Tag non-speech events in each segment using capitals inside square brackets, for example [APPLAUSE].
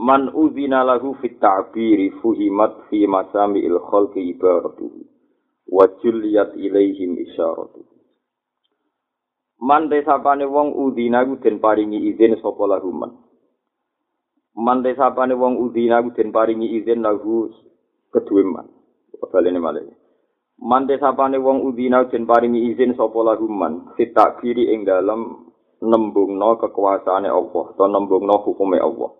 Man udzina lahu fit ta'biri fuhimat fi masami'il khalqi ibaratuhu wa julliyat ilaihim isyaratuhu. Man desapane wong udzina ku den paringi izin sapa lahu man. Man desapane wong udzina ku den paringi izin lahu kedue man. Balene malih. Man desapane wong udzina den paringi izin sapa lahu man fit ta'biri ing dalem nembungno kekuasaane Allah atau nembungno hukume Allah.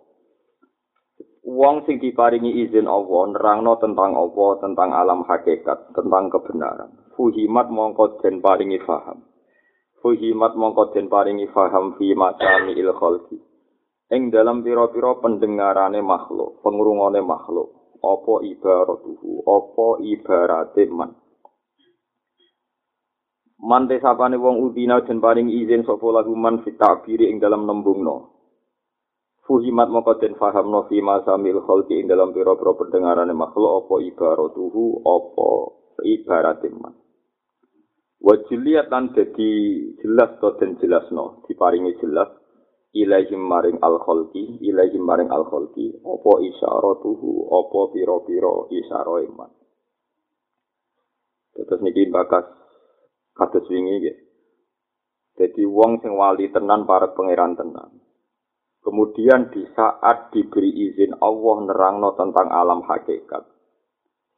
Wong sing diparingi izin Allah nerangno tentang Allah, tentang alam hakikat, tentang kebenaran. Fuhimat mongko den paringi faham. Fuhimat mongko den paringi faham fi masami il khalqi. Ing dalam pira-pira pendengarane makhluk, pengurungane makhluk, apa ibaratuhu, apa ibarate man. Man desapane wong udina den paringi izin sapa lagu man fit ing dalam nembungno. Fuhimat maka den faham no fi masamil khalqi ing dalam pira-pira pendengarane makhluk apa ibaratuhu apa ibarat iman. Wa jiliyat lan dadi jelas to den jelasno diparingi jelas ilaihim maring al khalqi ilaihim maring al khalqi apa isyaratuhu apa pira-pira isyara iman. Terus niki bakas kados wingi nggih. Dadi wong sing wali tenan para pangeran tenan. Kemudian di saat diberi izin Allah nerangno tentang alam hakikat.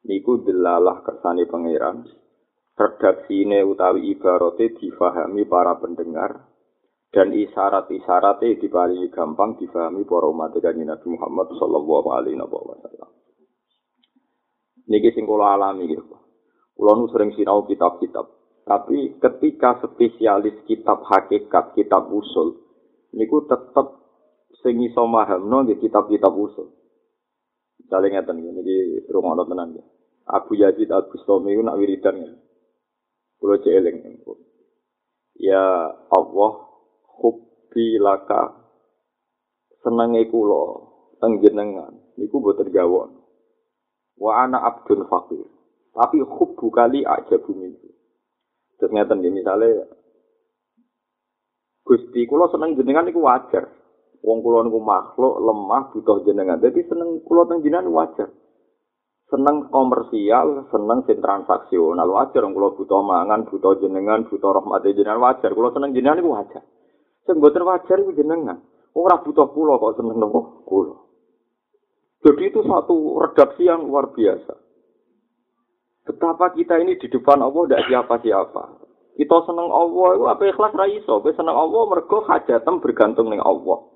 Niku delalah kersane pangeran. Redaksi ini utawi ibaratnya difahami para pendengar. Dan isyarat-isyaratnya diparingi gampang difahami para umat Nabi Muhammad sallallahu alaihi wasallam. Niki sing kula alami gitu. Kula nu sering sinau kitab-kitab. Tapi ketika spesialis kitab hakikat, kitab usul, niku tetap sing iso mahamno nggih kitab-kitab usul. Misale ngeten iki rumono tenan ya. Abu Yazid Al Bustami ku nak wiridan ya. Kulo celing. Ya Allah hubbi laka senenge kula teng jenengan niku boten gawon. Wa ana abdun fakir. Tapi hubbu kali aja bumi. Terus ngeten misalnya Gusti kula seneng jenengan niku wajar. Wong kula niku makhluk lemah butuh jenengan. Jadi seneng kula teng jenengan wajar. Seneng komersial, seneng sing transaksional wajar wong kula butuh mangan, butuh jenengan, butuh rahmat jenengan wajar. Kula seneng jenengan niku wajar. Sing mboten wajar iku jenengan. Ora butuh kula kok seneng nopo kula. Jadi itu satu redaksi yang luar biasa. Betapa kita ini di depan Allah tidak siapa-siapa. Kita seneng Allah, apa ikhlas ra iso. seneng Allah mergo hajatem bergantung ning Allah.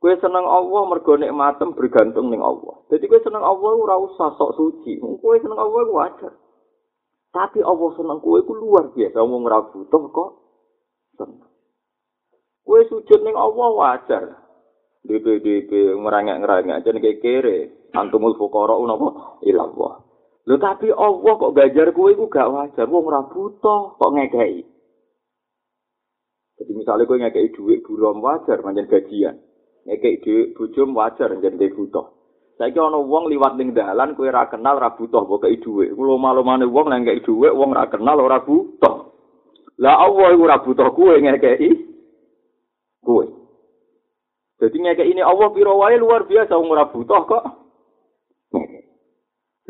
Kue seneng Allah mergo nikmatem bergantung ning Allah. Jadi kue seneng Allah ora usah sok suci. Kue seneng Allah ku wajar. Tapi Allah seneng kue ku luar biasa wong ora butuh kok seneng. Kue sujud ning Allah wajar. DPDP ngerangek-ngerangek aja nih kere. Antumul fuqara napa ilallah. Lho tapi Allah kok gajar kue ku gak wajar. Wong ora butuh kok ngekei. Jadi misalnya kue ngekei duit buron wajar manjen gajian. Ngekek dhewe bojom wajar jenenge butuh. Saiki ana wong liwat ning dalan kowe ora kenal ora butuh kok kei dhuwit. Kulo malumane wong nang kei dhuwit wong ora kenal ora butuh. Lah Allah ora butuh kowe ngekeki kowe. Jadi ngekek ini Allah piro wae luar biasa wong ora butuh kok.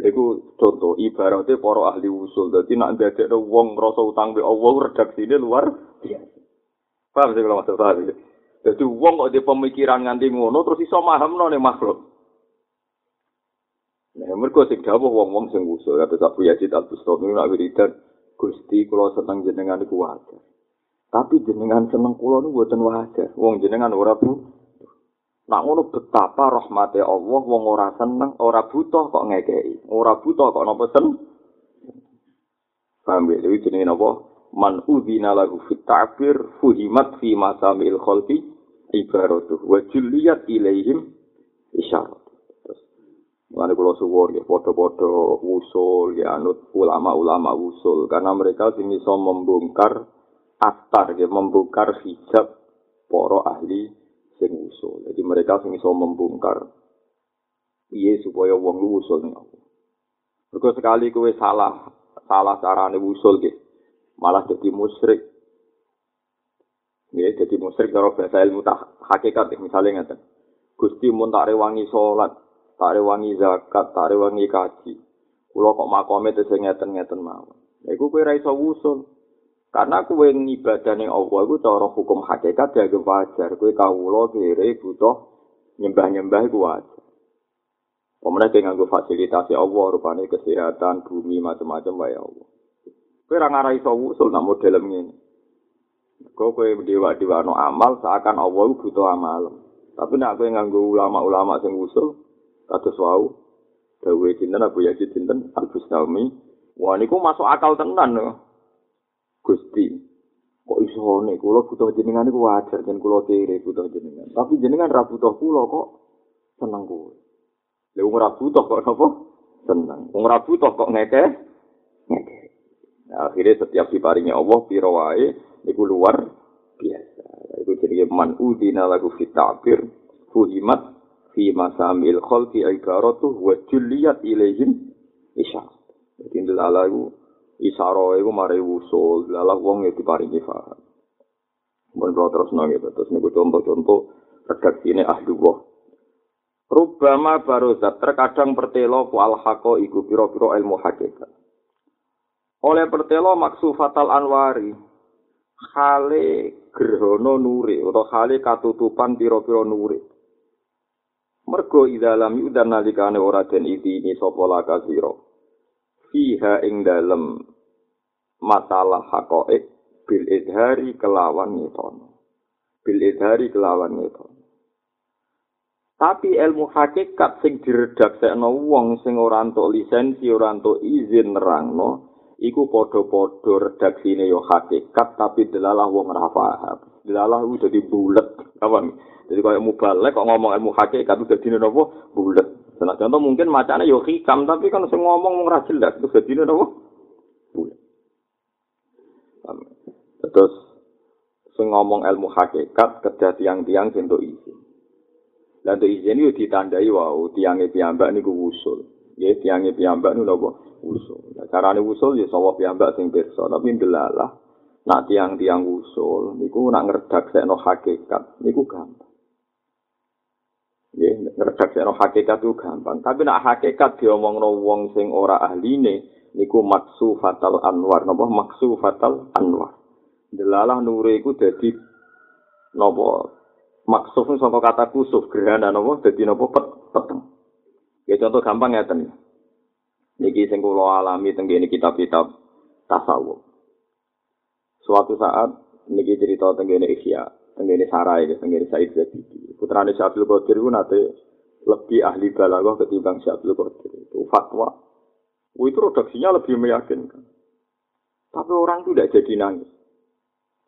Iku contoh ibaratnya para ahli usul. Jadi nak dadekno wong ngrasa utang be Allah redaksine luar biasa. Paham sih kalau maksud paham Jadi wong kok di pemikiran nganti ngono terus iso mahamno ning makhluk. Nah, mergo sing dawuh wong-wong sing usul kata Abu Yazid Al-Bustami nak wiridan Gusti kula seneng jenengan iku wajar. Tapi jenengan seneng kula niku mboten wajar. Wong jenengan ora bu. Nak ngono betapa rahmate Allah wong ora seneng, ora butuh kok ngekeki. Ora butuh kok napa sen. Paham ya? Jenenge napa? Man udzina lahu fit ta'bir fuhimat fi masamil khalqi ibaratuh wa julliyat ilaihim Mana kalau suwor ya foto-foto usul ya anut ulama-ulama usul karena mereka sing iso membongkar astar ya membongkar hijab poro ahli sing usul. Jadi mereka sing iso membongkar iya supaya wong lu usul ning aku. Mergo sekali kowe salah salah carane usul gitu malah jadi musyrik. Ya, jadi musyrik kalau bahasa ilmu tak hakikat misalnya ngeten. Gusti mun tak rewangi salat, tak rewangi zakat, tak rewangi kaji. Kulo kok makome itu ngeten-ngeten mawon. Ya iku kowe ra iso wusul. Karena kowe ngibadah ning Allah iku cara hukum hakikat ya wajar. Kowe kawula kire butuh nyembah-nyembah iku wajar. Pemenang dengan gue fasilitasi Allah, rupanya kesehatan, bumi, macam-macam, wae Allah. Kowe ora ngarai iso wusul nak model ngene. Kok kowe dewa-dewa no amal seakan Allah butuh amal. Tapi nak kowe nganggo ulama-ulama sing wusul, kados wau dawe sinten Abu Yazid sinten Al Bustami wah niku masuk akal tenan lho Gusti kok iso nek kula butuh jenengan niku wajar jen kula kere butuh jenengan. Tapi jenengan ra butuh kula kok seneng kowe. Lha wong ra butuh kok napa seneng. Wong ra butuh kok ngeke ngeke nah, akhirnya setiap diparingi Allah piro wae niku luar biasa itu jadi man udina lagu fitabir fuhimat fi masamil khalqi ibaratu wa julliyat ilaihim isya. Jadi ndelalah iku isara iku mari usul, ndelalah wong ya diparingi paham. Mun terus nang gitu, terus niku contoh-contoh redaksine ahli wah. Rubama barozat terkadang pertelo ku al haqo iku pira-pira ilmu hakikat. Oleh pertelo maksu fatal anwari, hale gerhono nuri, atau hale katutupan pira-pira nuri. mergo idalam yudan nalikane ora den ini sapa laka sira. Fiha ing dalem masalah hakoek bil idhari kelawan ngetono bil idhari kelawan ngetono tapi ilmu hakikat sing diredaksekno wong sing ora entuk lisensi ora entuk izin nerangno iku padha-padha redaksine yo hakikat tapi delalah wong ora paham delalah udah dibulet kawan Jadi kalau mubalek kok ngomong ilmu hakikat itu jadi nopo bulat. Nah, contoh mungkin macamnya yo hikam tapi kan semua ngomong ora jelas itu jadi nopo bulat. Terus sing ngomong ilmu hakikat kerja tiang-tiang sing izin. Untuk izin itu ditandai wow tiangnya piyambak niku usul. Ya tiangnya piyambak niku nopo usul. Nah, carane usul ya sawah piyambak sing pirsa tapi ndelalah nak tiang-tiang usul niku nak ngerdak sekno hakikat niku gampang. Ya, ngredaksekno hakikat itu gampang. Tapi nak hakikat diomongno wong sing ora ahline niku maksu fatal anwar. Napa maksu fatal anwar? Delalah nure iku dadi napa maksuf saka kata kusuf gerhana napa dadi napa pet peteng. Ya contoh gampang ngeten. Niki sing kula alami teng kitab-kitab tasawuf. Suatu saat niki cerita teng kene Ihya, tenggene sarai ke tenggene Said Zabidi. Putrane Syabdul Qadir itu nanti lebih ahli balaghah ketimbang Syabdul Qadir. Itu fatwa. Itu redaksinya lebih meyakinkan. Tapi orang itu tidak jadi nangis.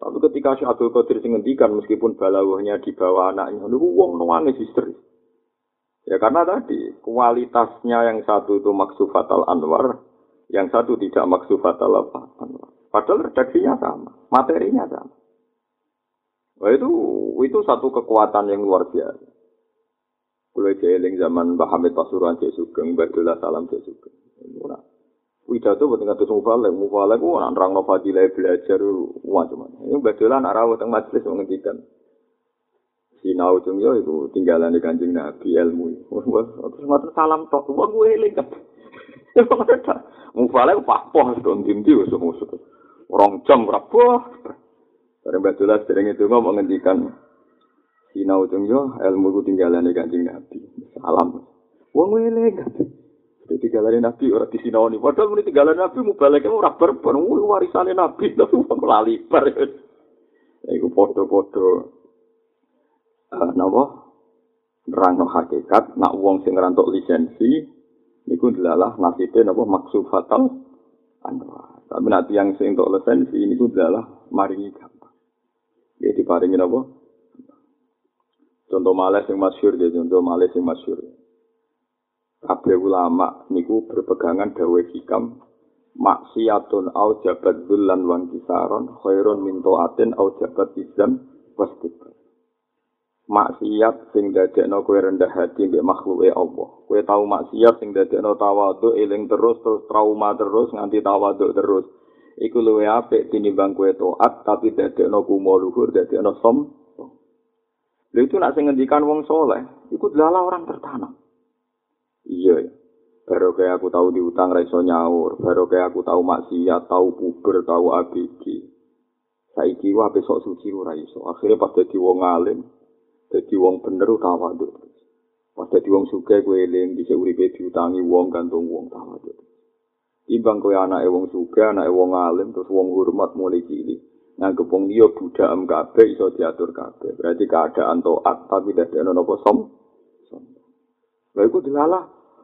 Tapi ketika Syabdul Qadir ngendikan meskipun balaghahnya di bawah anaknya, lu wong nangis histeris. Ya karena tadi kualitasnya yang satu itu maksufatal anwar, yang satu tidak maksufatal apa anwar. Padahal redaksinya sama, materinya sama. Wah itu itu satu kekuatan yang luar biasa. Kulo jeling zaman Mbah Hamid Pasuruan Cek Sugeng, Badullah Salam Cek Sugeng. Widato boten kados mufalek, mufalek ana nerang fadilah belajar macam-macam. Ini Badullah nak rawuh teng majelis menghentikan. Sinau cung yo iku tinggalan di Kanjeng Nabi ilmu. Terus matur salam tok, wong gue eling kan. [LAUGHS] Mufalek papoh don dinti wis musuh. Rong jam rapoh. Bareng Mbak Dolas sering itu ngomong ngendikan sinau cung yo ilmu ku tinggalan kanjeng Nabi. Salam. Wong wele kabeh. Jadi tinggalan Nabi ora disinaoni. Padahal muni tinggalan Nabi mubaleke ora berpen warisane Nabi [LAUGHS] tapi wong lali bar. Iku padha-padha napa nerangno hakikat nak wong sing ngerantuk lisensi niku delalah nasibe napa maksud fatal anwa. Tapi nanti yang sing untuk lisensi niku adalah maringi Ya diparingi apa? Contoh males yang masyur ya, contoh males yang masyur. kabeh ulama niku berpegangan dawe hikam maksiatun au jabat dulan wan kisaron khairun min taatin au jabat izam wastikbar maksiat sing dadekno kowe rendah hati mbek makhluke Allah kowe tau maksiat sing dadekno tawadhu eling terus terus trauma terus nganti tawadhu terus iku luwe apik tinimbang kowe taat tapi dadekno kumo luhur dadekno som Lha itu nak sing ngendikan wong soleh, iku adalah orang tertanam. Iya, baru kayak aku tahu diutang raiso nyaur, baru kayak aku tahu maksiat, tahu puber, tahu ABG. Saiki wae besok suci ora iso. Akhire pas dadi wong alim, dadi wong bener tawadhu. Pas dadi wong sugih kowe eling bisa uripe diutangi wong gantung wong tawadhu. Imbang kowe anake wong sugih, anake wong alim terus wong hormat mulai cilik. nganggep wong liya budak kabeh iso diatur kabeh. Berarti keadaan taat tapi tidak ada nopo som. Lah iku dilalah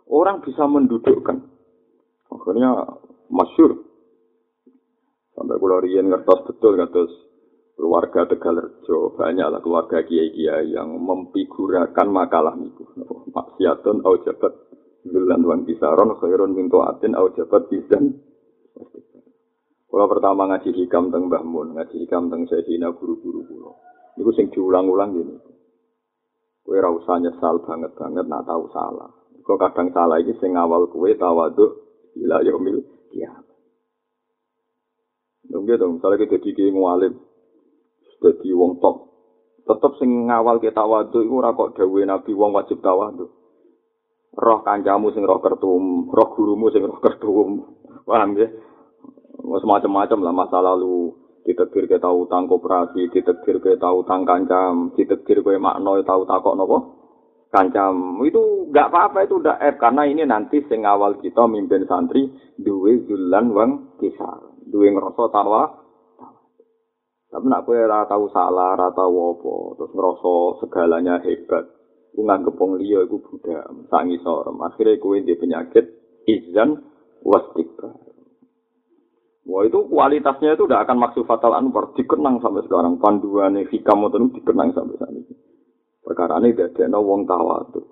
orang bisa mendudukkan. Akhirnya masyur. Sampai kula riyen ngertos betul ngertos keluarga Tegalerjo banyaklah keluarga kiai-kiai yang memfigurakan makalah niku. Maksiatun au jabat Bulan wan kisaron khairun min atin au jabat bizan. Kalau pertama ngaji hikam teng Mbah Mun, ngaji hikam teng Sayyidina guru-guru kula. Niku sing diulang-ulang gini. Kowe ora usah nyesal banget-banget nak tahu salah. Kok kadang salah iki sing awal kowe tawadhu ila yaumil kiamat. Dong gitu, misalnya kita jadi ngalim, jadi wong top, tetap sing ngawal kita tawadhu iku ora kok dawuhe Nabi wong wajib tawadhu. Roh kancamu sing roh kertum, roh gurumu sing roh kertum. Paham ya? Semacam-macam lah masa lalu ditetir ke tahu utang koperasi, ditetir ke tahu utang kancam, ditetir ke makno tahu takok nopo kancam. Itu nggak apa-apa itu udah F karena ini nanti sing awal kita mimpin santri duwe zulan wang kisar, duwe ngerasa tawa. Tapi nak kowe ora tahu salah, ora tahu apa, terus ngerasa segalanya hebat. Ku nganggep wong liya iku budak, sak ngisor. Akhire kowe ndek penyakit izan wastikbar. Wah itu kualitasnya itu tidak akan maksud fatal anwar dikenang sampai sekarang panduan hikam itu dikenang sampai saat ini. Perkara ini tidak ada wong tawa tuh.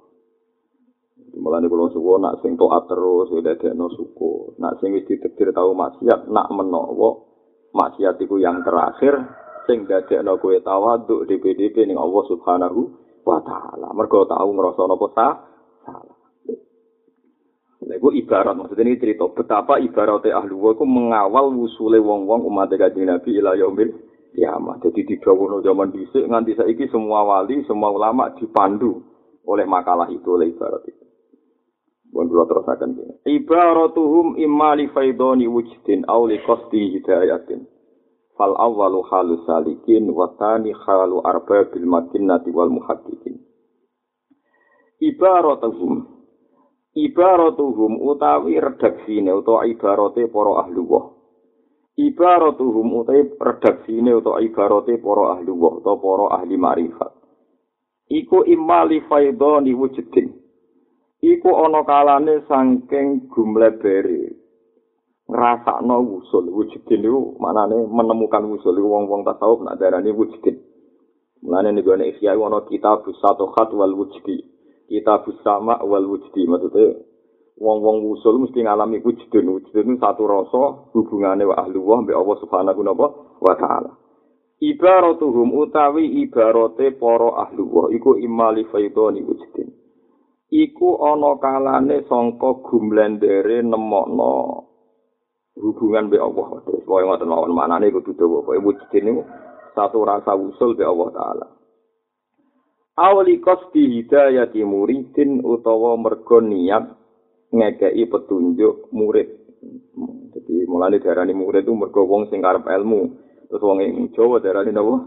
Malah nih kalau suku nak sing toat terus udah ada no suku. Nak sing wis tahu maksiat nak menowo maksiat itu yang terakhir sing ada no kue tawa tuh di PDP nih Allah Subhanahu wa Taala. Mereka tahu ngerasa nopo salah. Nah, itu ibarat maksudnya ini cerita betapa ibaratnya ahli wa mengawal wusule wong-wong umat kajian Nabi ila yaumil kiamat. Jadi di dawono zaman dhisik nganti saiki semua wali, semua ulama dipandu oleh makalah itu oleh ibarat itu. Bukan dulu terus akan gini. Ibaratuhum imma li faidoni wujdin aw li qasdi hidayatin. Fal awwalu halu salikin wa tani halu arbabil makinnati wal muhaddiqin. Ibaratuhum ibaratuhum utawi redaksine utawa ibarate para ahli wa ibaratuhum utawi redaksine utawa ibarate para ahli wa utawa para ahli makrifat iku imali faidoni wujudin iku ana kalane saking gumlebere ngrasakno usul wujudin niku manane menemukan usul wong-wong tasawuf nak darani wujudin. Mulane nek ana ikhya ana kitab satu khat wal wujudi. Kita bersama wal wujdi maksudnya wong-wong usul mesti ngalami wujudun wujudun satu rasa hubungannya wa ahli wa mbak Allah subhanahu wa ta'ala. Ibaratuhum utawi ibarate para ahli wa iku imali faidoni wujudin iku ana kalane sangka gumlendere nemokno hubungan mbek Allah terus wae ngoten mawon manane kudu dawa wae wujudin niku satu rasa usul mbek Allah taala awli kosti hidayati muridin utawa mergo niat ngekei petunjuk murid. Jadi mulai darani murid itu mergo wong sing karep ilmu. Terus wong ing Jawa darani napa?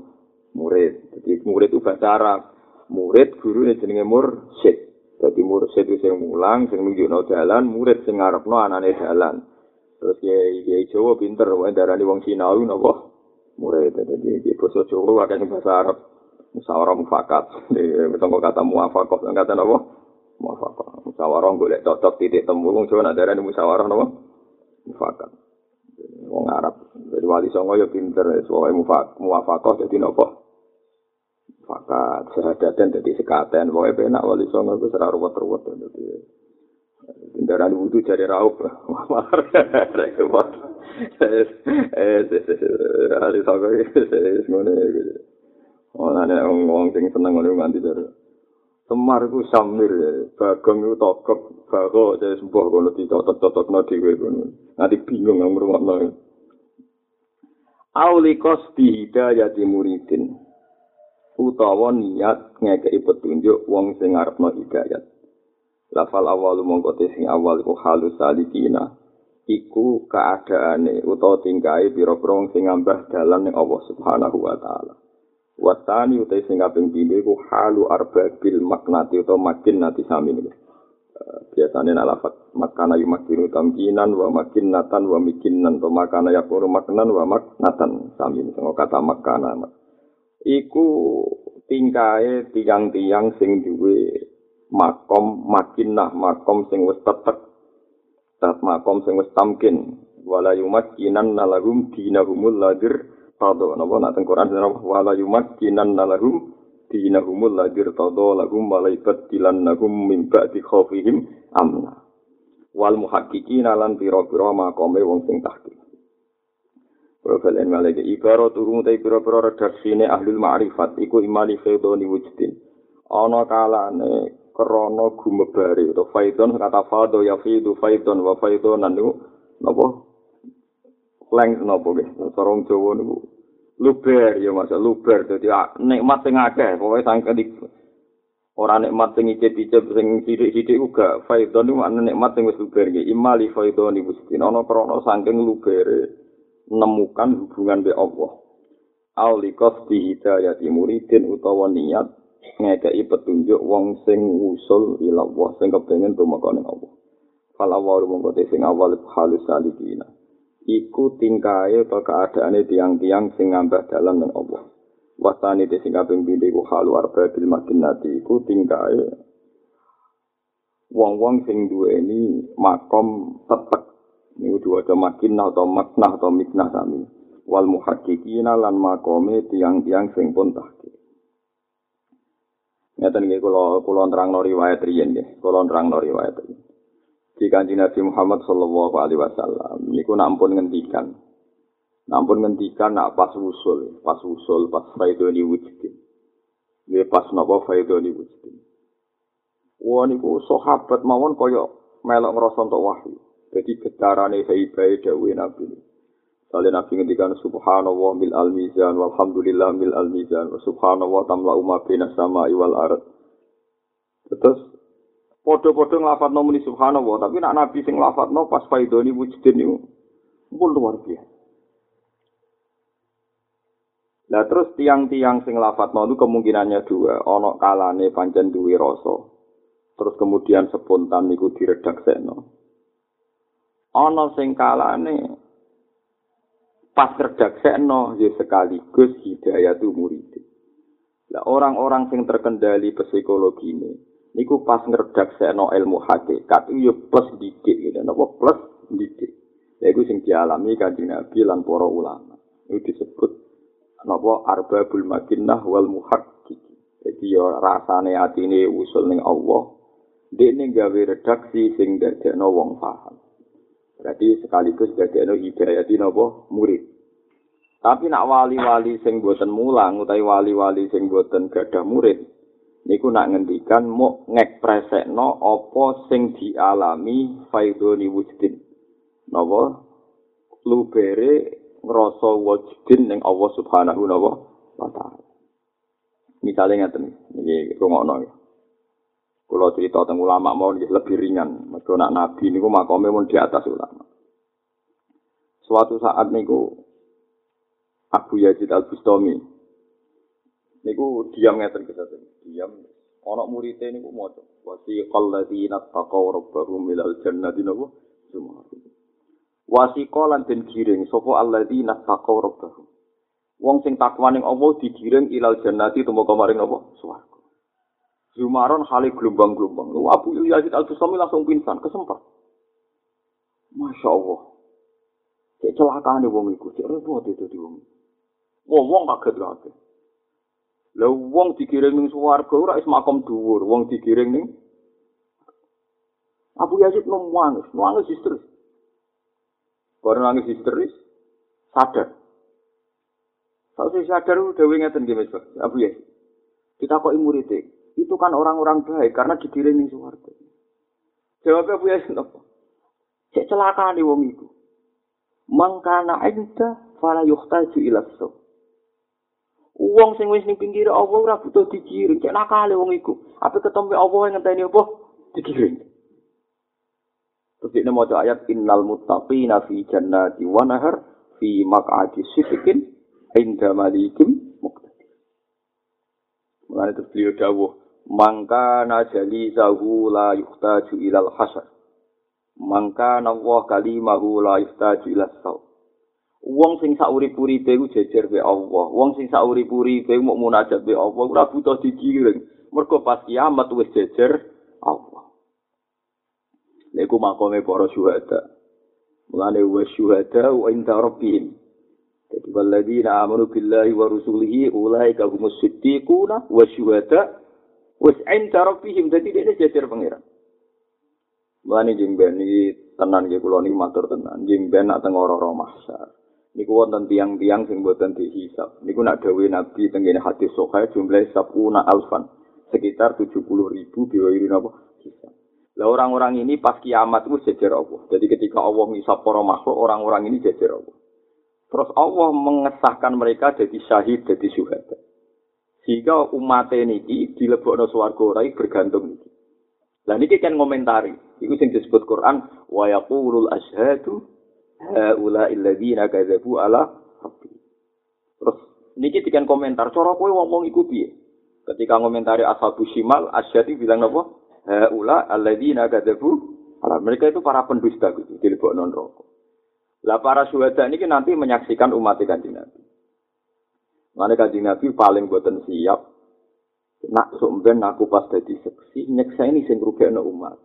Murid. Jadi murid itu bahasa Arab. Murid guru jenenge mursyid. Jadi mursyid itu sing mulang, sing nunjukno dalan, murid sing ngarepno anane dalan. Terus ya ya Jawa pinter, wae darani wong Sinawi napa? Murid. Jadi di basa Jawa akeh bahasa Arab. musyawarah mufakat. [LAUGHS] Betul kata muafakat, kata apa? Muafakat. Musyawarah golek cocok titik temu. Wong Jawa nak darani musyawarah napa? Mufakat. Wong Arab. Jadi wali songo ya pinter, soalnya muafakat jadi napa? Mufakat. Sehadaten jadi sekaten. Pokoknya penak wali songo itu serah ruwet-ruwet. Jadi Darah wudu jadi raup. [LAUGHS] Repot. Eh, eh, hari sabar eh, ngono gitu. Oh, ana wong sing seneng ngono nganti jare. Semar ku samir bagong itu tokok, bago jadi sebuah kono ditotot-tototno dhewe kono. Nanti bingung nang ngrungokno. Aulikos bihidayati muridin. Utawa niat ngekei petunjuk wong sing ngarepno hidayat. Lafal awalu mongko sing awal iku halus salikina. Iku keadaane utawa tingkae pira-pira sing ngambah dalan ning Allah Subhanahu wa taala. Watani utai sing kaping pindho iku halu arbabil maknati utawa makin nati sami niku. Uh, biasane nak lafat makana yu makinu tamkinan wa makinnatan wa mikinnan to makana yakuru maknan wa maknatan sami niku kata makana. Iku tingkae tiang-tiang sing duwe makom makinah makom sing wis tetek tat makom sing wis tamkin. Wala yumakkinan nalahum dinahumul ladir. Tado napa nak teng Quran napa wala yumakkinan nalahum dinahumul ladir. Tado lahum malaikat dilan nahum min ba'di khaufihim amna. Wal muhaqqiqin lan pira-pira makome wong sing tahqiq Profil en malaikat ibarat turun te pira-pira redaksine ahlul ma'rifat. Iku imani fedoni wujudin ana kalane krana gumebare utawa faidon kata fado ya fidu faidon wa faidonan niku napa? Leng napa nggih? Cara Jawa niku. Luber ya Mas. Luber dadi nikmat sing akeh. Pokoke sangke di ora nikmat sing icip-icip sing sithik-sithik uga faidon niku ana nikmat sing wis luber nggih. Imali faidon niku mesti ana krana saking lubere nemukan hubungan be Allah Aulikos di hidayati muridin utawa niat ngekei petunjuk wong sing usul ila Allah sing kepengin tumeka ning Allah. Fal awal mongko sing awal halus salikina. Iku tingkae atau keadaane tiang-tiang sing ngambah dalan ning Allah. Wasani te sing kaping pindho iku halu arba bil makinati iku tingkae wong-wong sing duweni makom tetek niku diwaca makinah atau maknah atau miknah sami wal muhaqqiqina lan makome tiang-tiang sing pun tahqiq Ngeten nggih kula kula nerangno riwayat riyen nggih, kula nerangno riwayat riyen. Di Kanjeng Nabi Muhammad sallallahu alaihi wasallam niku nampun ngendikan. Nampun ngendikan nak pas usul, pas usul, pas faidoni wujudin. Nggih pas napa faidoni wujudin. Wah niku sahabat mawon kaya melok ngrasa entuk wahyu. Jadi getarane haibai dawuh Nabi. Salih Nabi ngendikan subhanallah mil al mizan walhamdulillah mil al mizan wa subhanallah tamla umma bina sama iwal arat. Terus podo-podo ngelafat no muni subhanallah tapi nak Nabi sing ngelafat no pas faidoni wujudin itu pun luar biasa. Nah terus tiang-tiang sing lafat itu kemungkinannya dua. Ono kalane pancen duwe rasa. Terus kemudian spontan niku diredaksekno. Ono sing kalane pas terdaksekno ya sekaligus hidayah tu murid. Lah orang-orang sing terkendali psikologi ini, niku pas ngredaksekno ilmu hakikat ya plus didik gitu, napa plus didik. Lha iku sing dialami kanjeng Nabi lan para ulama. Itu disebut napa arbabul makinnah wal muhaqqiq. Jadi ya rasane atine usul ning Allah, dekne gawe redaksi sing dadekno wong paham. Berarti sekaligus dadekno hidayah di napa murid. Tapi nak wali-wali sing boten mulang utawi wali-wali sing boten gadah murid niku nak ngendikan mau ngekspresekno apa sing dialami faidoni wujudin. Napa lubere ngrasa wujudin ning Allah Subhanahu wa taala. Misalnya ngaten iki rungokno. Kalau cerita tentang ulama mau lebih ringan. Mereka nak nabi niku makamnya mau di atas ulama. Suatu saat niku Abu Yazid Al Bustami niku diam ngeten kita diam. Anak muridnya niku mau wasiqal ladzina taqaw rabbahum ilal jannati niku cuma. Wasiqa lan den giring sapa alladzina taqaw rabbahum. Wong sing takwa ning Allah digiring ilal jannati tumeka maring apa? Swarga. Zumaron hale gelombang-gelombang. Lu Abu Yazid Al Bustami langsung pingsan, kesempat. Masya Allah. Cek celakaan nih wong iku, cek repot itu di wong. Wong wong kaget kaget. Lah wong digiring ning swarga ora is makom dhuwur, wong digiring ning Abu Yazid nangis, nangis histeris. Baru nangis histeris, sadar. Saya sadar udah ngeten gini Abu Yazid. Kita kok muridnya, itu kan orang-orang baik karena dikirim suwarga. Jawabnya Yazid apa? Cek celaka nih wong itu. Mangkana inda fala yuhtaju ila Wong sing wis ning pinggir Allah ora butuh dikirim. Cek nakale wong iku. Apa ketemu Allah yang ngenteni apa? Dikirim. Terus ini mau ayat innal muttaqina fi jannati wa nahar fi maq'adi sidqin inda malikim muqtadir. Mulane terus beliau dawuh, "Mangka najali zahu la yuhtaju ilal hasar." Mangka Allah kalimahu la yuhtaju ilal saw. Wong sing saurip-uripe iku jejer be Allah. Wong sing saurip-uripe mau munajat be Allah ora butuh digiring. Mergo pas kiamat wis jejer Allah. Niku makome para syuhada. Mulane wa syuhada wa inda rabbihim. Jadi walladzina amanu billahi wa rusulihi ulaika humus siddiquna wa syuhada wa inda rabbihim. Jadi dia jejer pangeran. Mulane jengben iki tenan nggih kula niki matur tenan. Jengben nak teng ora-ora mahsyar. niku wonten tiang-tiang sing boten dihisab. Niku nak dawuh Nabi tengene hadis sahih jumlah sabuna alfan, sekitar 70 ribu biwiri napa hisab. Lah orang-orang ini pas kiamat itu jejer Allah. Jadi ketika Allah ngisap para makhluk, orang-orang ini jejer Allah. Terus Allah mengesahkan mereka jadi syahid, jadi syuhada. Sehingga umat ini dilebokno swarga ora bergantung iki. Lah niki kan ngomentari, iku sing disebut Quran wa yaqulul ashhadu haula illadzina kadzabu ala rabbi. Terus niki dikan komentar, cara kowe ngomong iku piye? Ketika komentari ashabu shimal, asyati bilang apa? Haula alladzina kadzabu ala mereka itu para pendusta gitu, dilebok non rokok. Lah para syuhada ini nanti menyaksikan umat kanjeng Nabi. Mana kanjeng Nabi paling boten siap nak sumben aku pas dadi seksi nyeksa ini sing rugekno umat.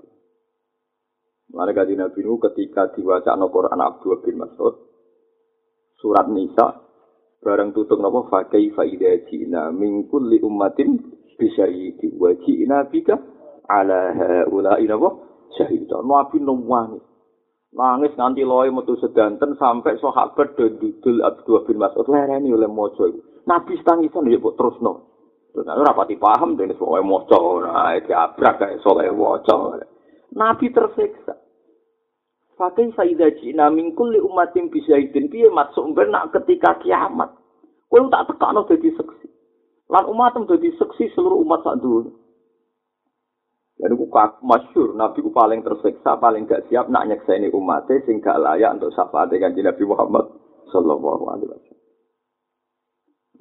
Mulane kanjeng Nabi nu ketika diwaca no Quran Abdul bin Mas'ud surat Nisa bareng tutup napa fa kaifa idza min kulli ummatin bi syahidi wa jina bika ala haula napa syahida. Nabi nangis. Nangis nganti loe metu sedanten sampai sahabat do dudul Abdul bin Mas'ud lereni oleh maca Nabi tangisan ya kok terusno. Terus ora pati paham dene soal maca ora abrak kae soal maca. Nabi tersiksa. Fakai saida jina mingkul li umatin bisa idin piye masuk benak ketika kiamat. Kowe tak tekakno dadi seksi. Lan umatem dadi seksi seluruh umat sak dunya. Jadi ku masyur, Nabi ku paling tersiksa, paling gak siap nak nyekseni umatnya sing gak layak untuk syafaat dengan Nabi Muhammad sallallahu alaihi wasallam.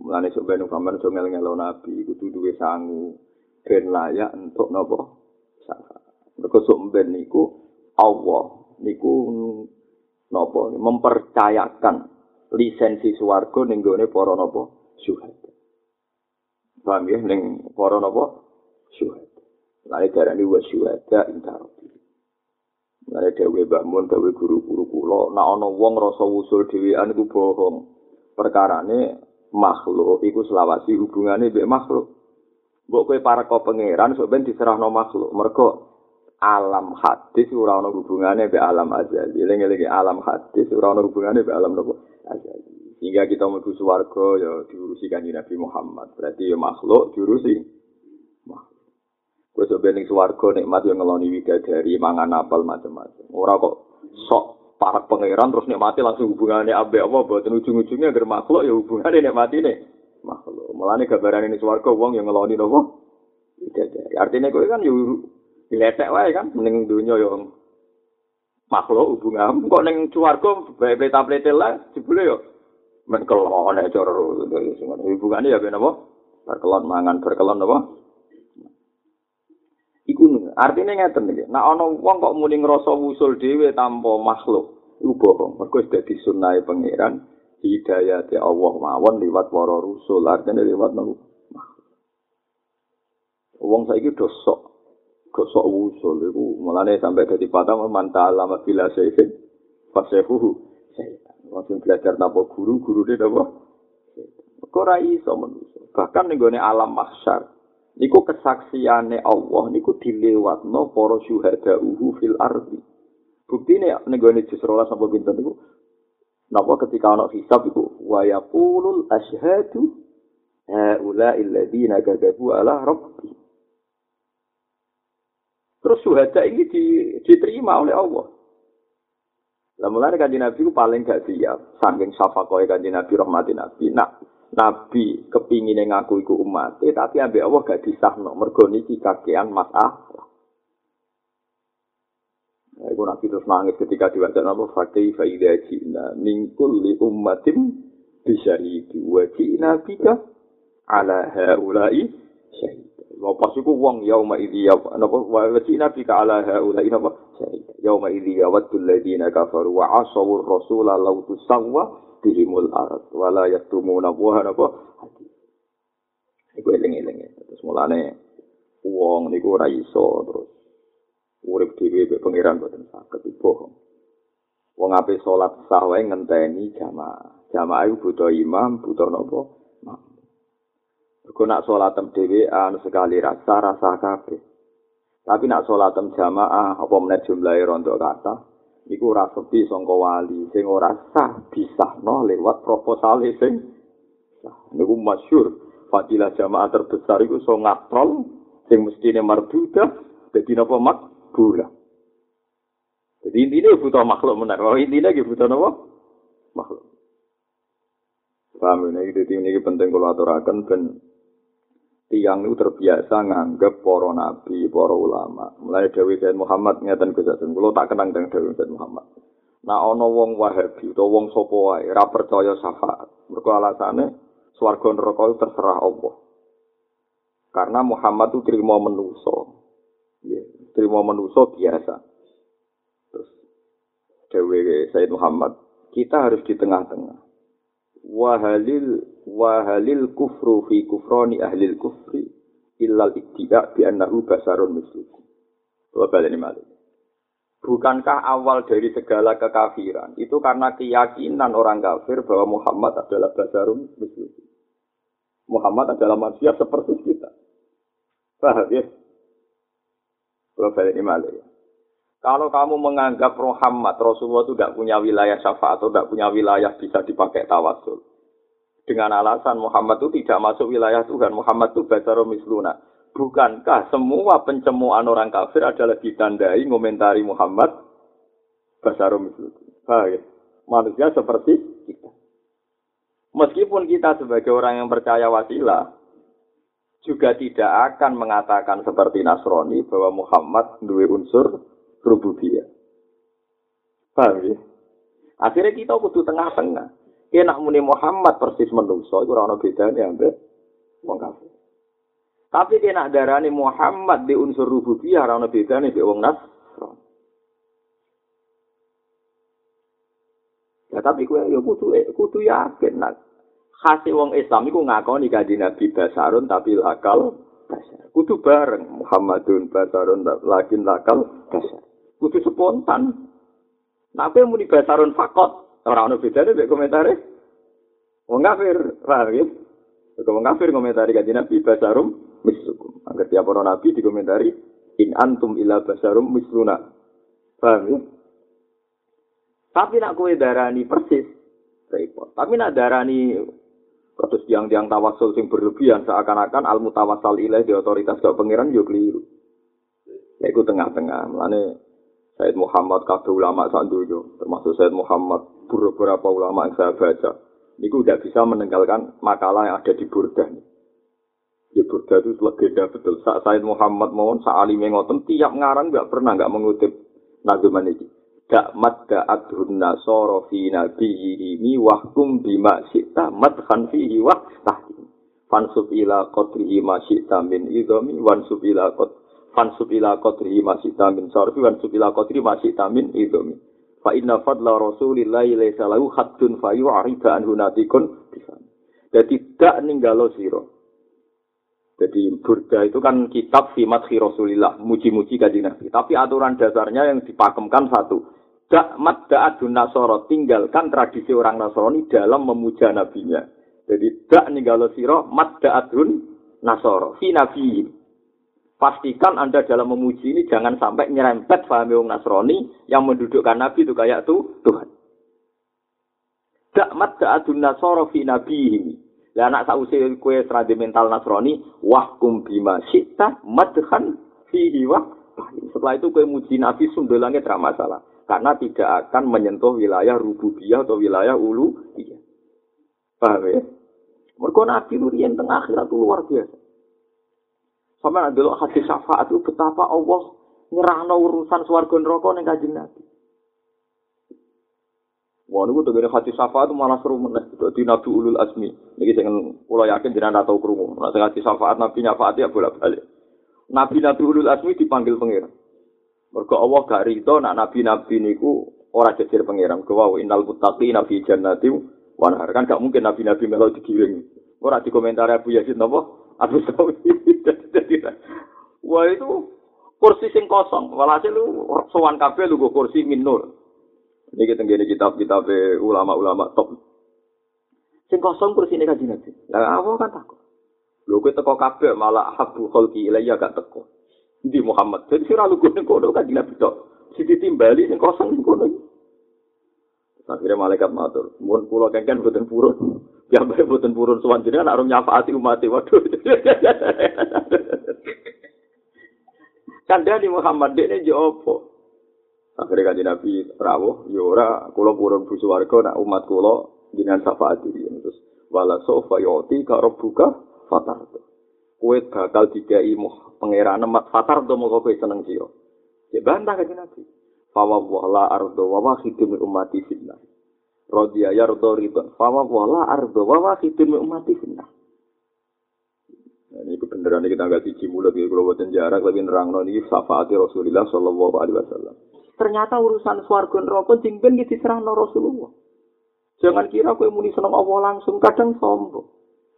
Mulane sok ben umpamane sok ngel-ngelo Nabi kudu duwe sangu ben layak untuk napa syafaat. Mergo sok niku Allah niku napa mempercayakan lisensi swarga ning gone para napa syuhada. Paham ya ning para napa syuhada. Lae darani wa syuhada intarobi. Lae dewe bangun dewe guru-guru kula nek ana wong rasa usul dhewean iku bohong. Perkarane makhluk iku selawasi hubungane mbek makhluk. Mbok kowe para kok pangeran sok ben diserahno makhluk. Mergo alam hadis ora ana hubungane be alam azali. Eling-eling alam hadis ora ana hubungane be alam nopo azali. Sehingga kita mlebu swarga ya diurusi kanjeng Nabi Muhammad. Berarti ya makhluk diurusi makhluk. Kowe sok ben ning swarga nikmat yo ngeloni widadari mangan apel macam-macam. Ora kok sok para pangeran terus nikmati langsung hubungannya abe apa boten ujung-ujungnya agar makhluk ya hubungannya nikmati nih makhluk. Mulane gambaran ini swarga wong yang ngeloni nopo. Artinya kowe kan yo diletek wae kan ning donya yo makhluk hubungan. Kok ning swarga bae tablete lah jebule yo men kelon cara. Hubungane ya ben apa? Berkelon mangan berkelon apa Artinya ngeten iki. Nek ana wong kok muni ngrasa wusul dhewe tanpa makhluk, iku bohong. Mergo wis dadi sunnahe pangeran hidayah Allah mawon liwat para rusul, artinya liwat nang Wong saiki dosok. Dosok wusul iku mulane sampai dadi patah mantala mabila sayyid. Fasehuhu. Wong belajar tanpa guru-gurune napa? Kok ora iso manusia. Bahkan nenggone alam mahsyar Niku kesaksiane Allah niku dilewatno para syuhada uhu fil ardi. Bukti ini negoni jus rolas sampai pinter niku. Napa ketika anak hisab iku wa yaqulul asyhadu haula alladziina kadzabu ala rabbi. Terus syuhada ini diterima oleh Allah. Lah mulane Nabi ku paling gak siap saking syafakoe kanjeng Nabi rahmatin Nabi. Nak Nabi kepingin ngaku iku umat, tapi ambek Allah gak disahno mergo niki kakean masalah. Nah, iku Nabi terus nangis ketika diwaca apa fakih faida jina mingkul li ummatin bisyahidi wa jina bika ala haulai syahid. Lepas iku wong yauma idzi ya napa wa jina bika ala haulai napa syahid. Yauma idzi yawaddu alladziina kafaru wa asawur rasula law bihimul arad. Wala yaktumuna wa hati iku eling-eling terus mulane wong niku ora iso terus. Urip dhewe mek pangeran boten saged bohong. Wong ape salat sah wae ngenteni jamaah. Jamaah iku butuh imam butuh napa Kau nak sholatem dewi, anu sekali rasa rasa kabeh. Tapi nak sholatem jamaah, apa menit jumlahnya rontok kata, iku ora sepi sangka wali sing ora sah disahno lewat proposal sing sah. Niku masyhur fadilah jamaah terbesar iku so ngatrol sing mestine marbudah dadi napa? Makbula jadi intinya butuh makhluk benar oh intinya gitu butuh napa? Makhluk. Paham ini jadi ini penting kalau aturakan ben tiang itu terbiasa nganggep para nabi, para ulama. Mulai Dewi Said Muhammad ngeten kejasen, kalau tak kenang dengan Dewi Said Muhammad. Nah ono wong Wahabi atau wong sapa wae ora percaya syafaat. Mergo alasane swarga neraka itu terserah Allah. Karena Muhammad itu terima menuso. Ya, terima menuso biasa. Terus Dewi Said Muhammad, kita harus di tengah-tengah. Wahalil wahalil kufru fi kufroni ahlil kufri illal iktiba bi annahu basarun mislukum. Coba ini malah. Bukankah awal dari segala kekafiran itu karena keyakinan orang kafir bahwa Muhammad adalah basarun mislukum. Muhammad adalah manusia seperti kita. Paham ya? Coba ini malah ya. Kalau kamu menganggap Muhammad Rasulullah itu tidak punya wilayah syafaat atau tidak punya wilayah bisa dipakai tawasul. Dengan alasan Muhammad itu tidak masuk wilayah Tuhan. Muhammad itu basarum misluna. Bukankah semua pencemuan orang kafir adalah ditandai ngomentari Muhammad basarum misluna. Ya? Manusia seperti kita. Meskipun kita sebagai orang yang percaya wasilah, juga tidak akan mengatakan seperti Nasrani bahwa Muhammad dua unsur rububiyah. Paham ya? Akhirnya kita kudu tengah-tengah. Enak muni Muhammad persis menungso, itu orang bedanya ambek wong kafir. Tapi kena darani Muhammad di unsur rububiyah, orang bedanya ambek wong nas. Ya tapi kue ya kudu kudu yakin nak khasi wong Islam iku ngakoni kanjeng Nabi basarun tapi lakal basar. Kudu bareng Muhammadun basarun lakin lakal basar. Kudu spontan. Nah, yang mau dibasarun fakot? Orang-orang beda deh, komentari. Wong kafir, paham ya? Wong kafir komentari kaji Nabi, basarum mislukum. Agar tiap orang Nabi dikomentari, in antum ila basarum misluna. Paham ya? Tapi nak kue darani persis, repot. Tapi nak darani terus tiang-tiang tawasul sing berlebihan seakan-akan al mutawasal ilaih di otoritas gak pangeran yo keliru. Ya tengah-tengah. Mulane Said Muhammad kabeh ulama sanduyo, termasuk Said Muhammad beberapa ulama yang saya baca. Niku udah bisa meninggalkan makalah yang ada di Burdah. Di Burdah itu legenda betul. Saat Said Muhammad mohon, saat alim tiap ngarang nggak pernah nggak mengutip nazuman ini. Dak madda adhun nasoro fi nabiyyihi wahkum bima syi'ta madhan fihi wah tahkim. Fansub ila qadrihi ma syi'ta min idhami wansub ila fansub ila qadri masih tamin sarfi fansub ila qadri masih tamin idhumi fa inna fadla rasulillahi laisa lahu haddun fa yu'rida anhu natikun jadi tidak ninggalo siro. Jadi burda itu kan kitab madhi rasulillah muji-muji kajian nabi. Tapi aturan dasarnya yang dipakemkan satu dak madda adun nasoro tinggalkan tradisi orang nasrani dalam memuja nabinya. Jadi dak ninggalo siro madda adun Nasoro, fi nabi. Pastikan Anda dalam memuji ini jangan sampai nyerempet fahami wong Nasrani yang mendudukkan Nabi itu kayak tuh Tuhan. Dakmat da'adun Nasoro fi nabi. Lah anak sausi kue seradi mental Nasrani, wahkum bima syi'ta madhan fihi wah. Setelah itu kue muji Nabi sundulangnya tidak masalah. Karena tidak akan menyentuh wilayah rububiyah atau wilayah ulu. Iya. Paham ya? Mereka Nabi itu tengah akhirat luar biasa. Sama ada hadis syafaat itu betapa Allah nyerahno urusan swarga neraka ning Kanjeng Nabi. Wah, niku tegene hati syafaat itu malah seru meneh. Dadi Nabi Ulul Azmi. Niki sing kula yakin jenengan tau krungu. Nek sing hati syafaat Nabi nyafaat ya bolak-balik. Nabi-nabi Ulul Azmi dipanggil pangeran. Mergo Allah gak rido nak nabi-nabi niku ora jejer pangeran. Kuwi innal muttaqina fi jannati wa. Kan gak mungkin nabi-nabi melo digiring. Ora dikomentar Abu Yazid napa? Abu Sawi. [LAUGHS] Wah itu kursi sing kosong. Walhasil lu sowan kabeh lu kursi min nur. Ini kita gini kitab-kitab ulama-ulama top. Sing kosong kursi ini kaji nabi. Lah apa kan takut? Lho kowe teko kabeh malah habu kholki ilayya gak teko. Di Muhammad. Jadi sira lu kono kono kaji nabi tok. Si ditimbali sing kosong sing kono. Akhirnya malaikat matur, mohon pulau kengken buatan purun. Ya baik buatan purun suwan jenengan arum nyafaati umat waduh. [LAUGHS] Kandani Muhammad ini jopo. Akhirnya kan Nabi rawuh, ya ora kula purun bu swarga nak umat kula dengan syafaat iki. Terus wala sofa yoti ka rabbuka fatar. Kowe bakal dikai muh pangeran mat fatar do moko kowe seneng sira. Ya bantah kan Nabi. Fawa wala ardo wa wahidun min ummati fitnah. Rodiya yardo ridon. Fawa wala ardo wa wahidun min ummati fitnah. Nah, ini kebenaran kita nggak siji mulut ya kalau buatan jarak lebih nerang ini syafaati Rasulullah Shallallahu Alaihi Wasallam. Ternyata urusan swarga neraka jingben di diserahno Rasulullah. Jangan kira kowe muni seneng Allah langsung kadang sombong.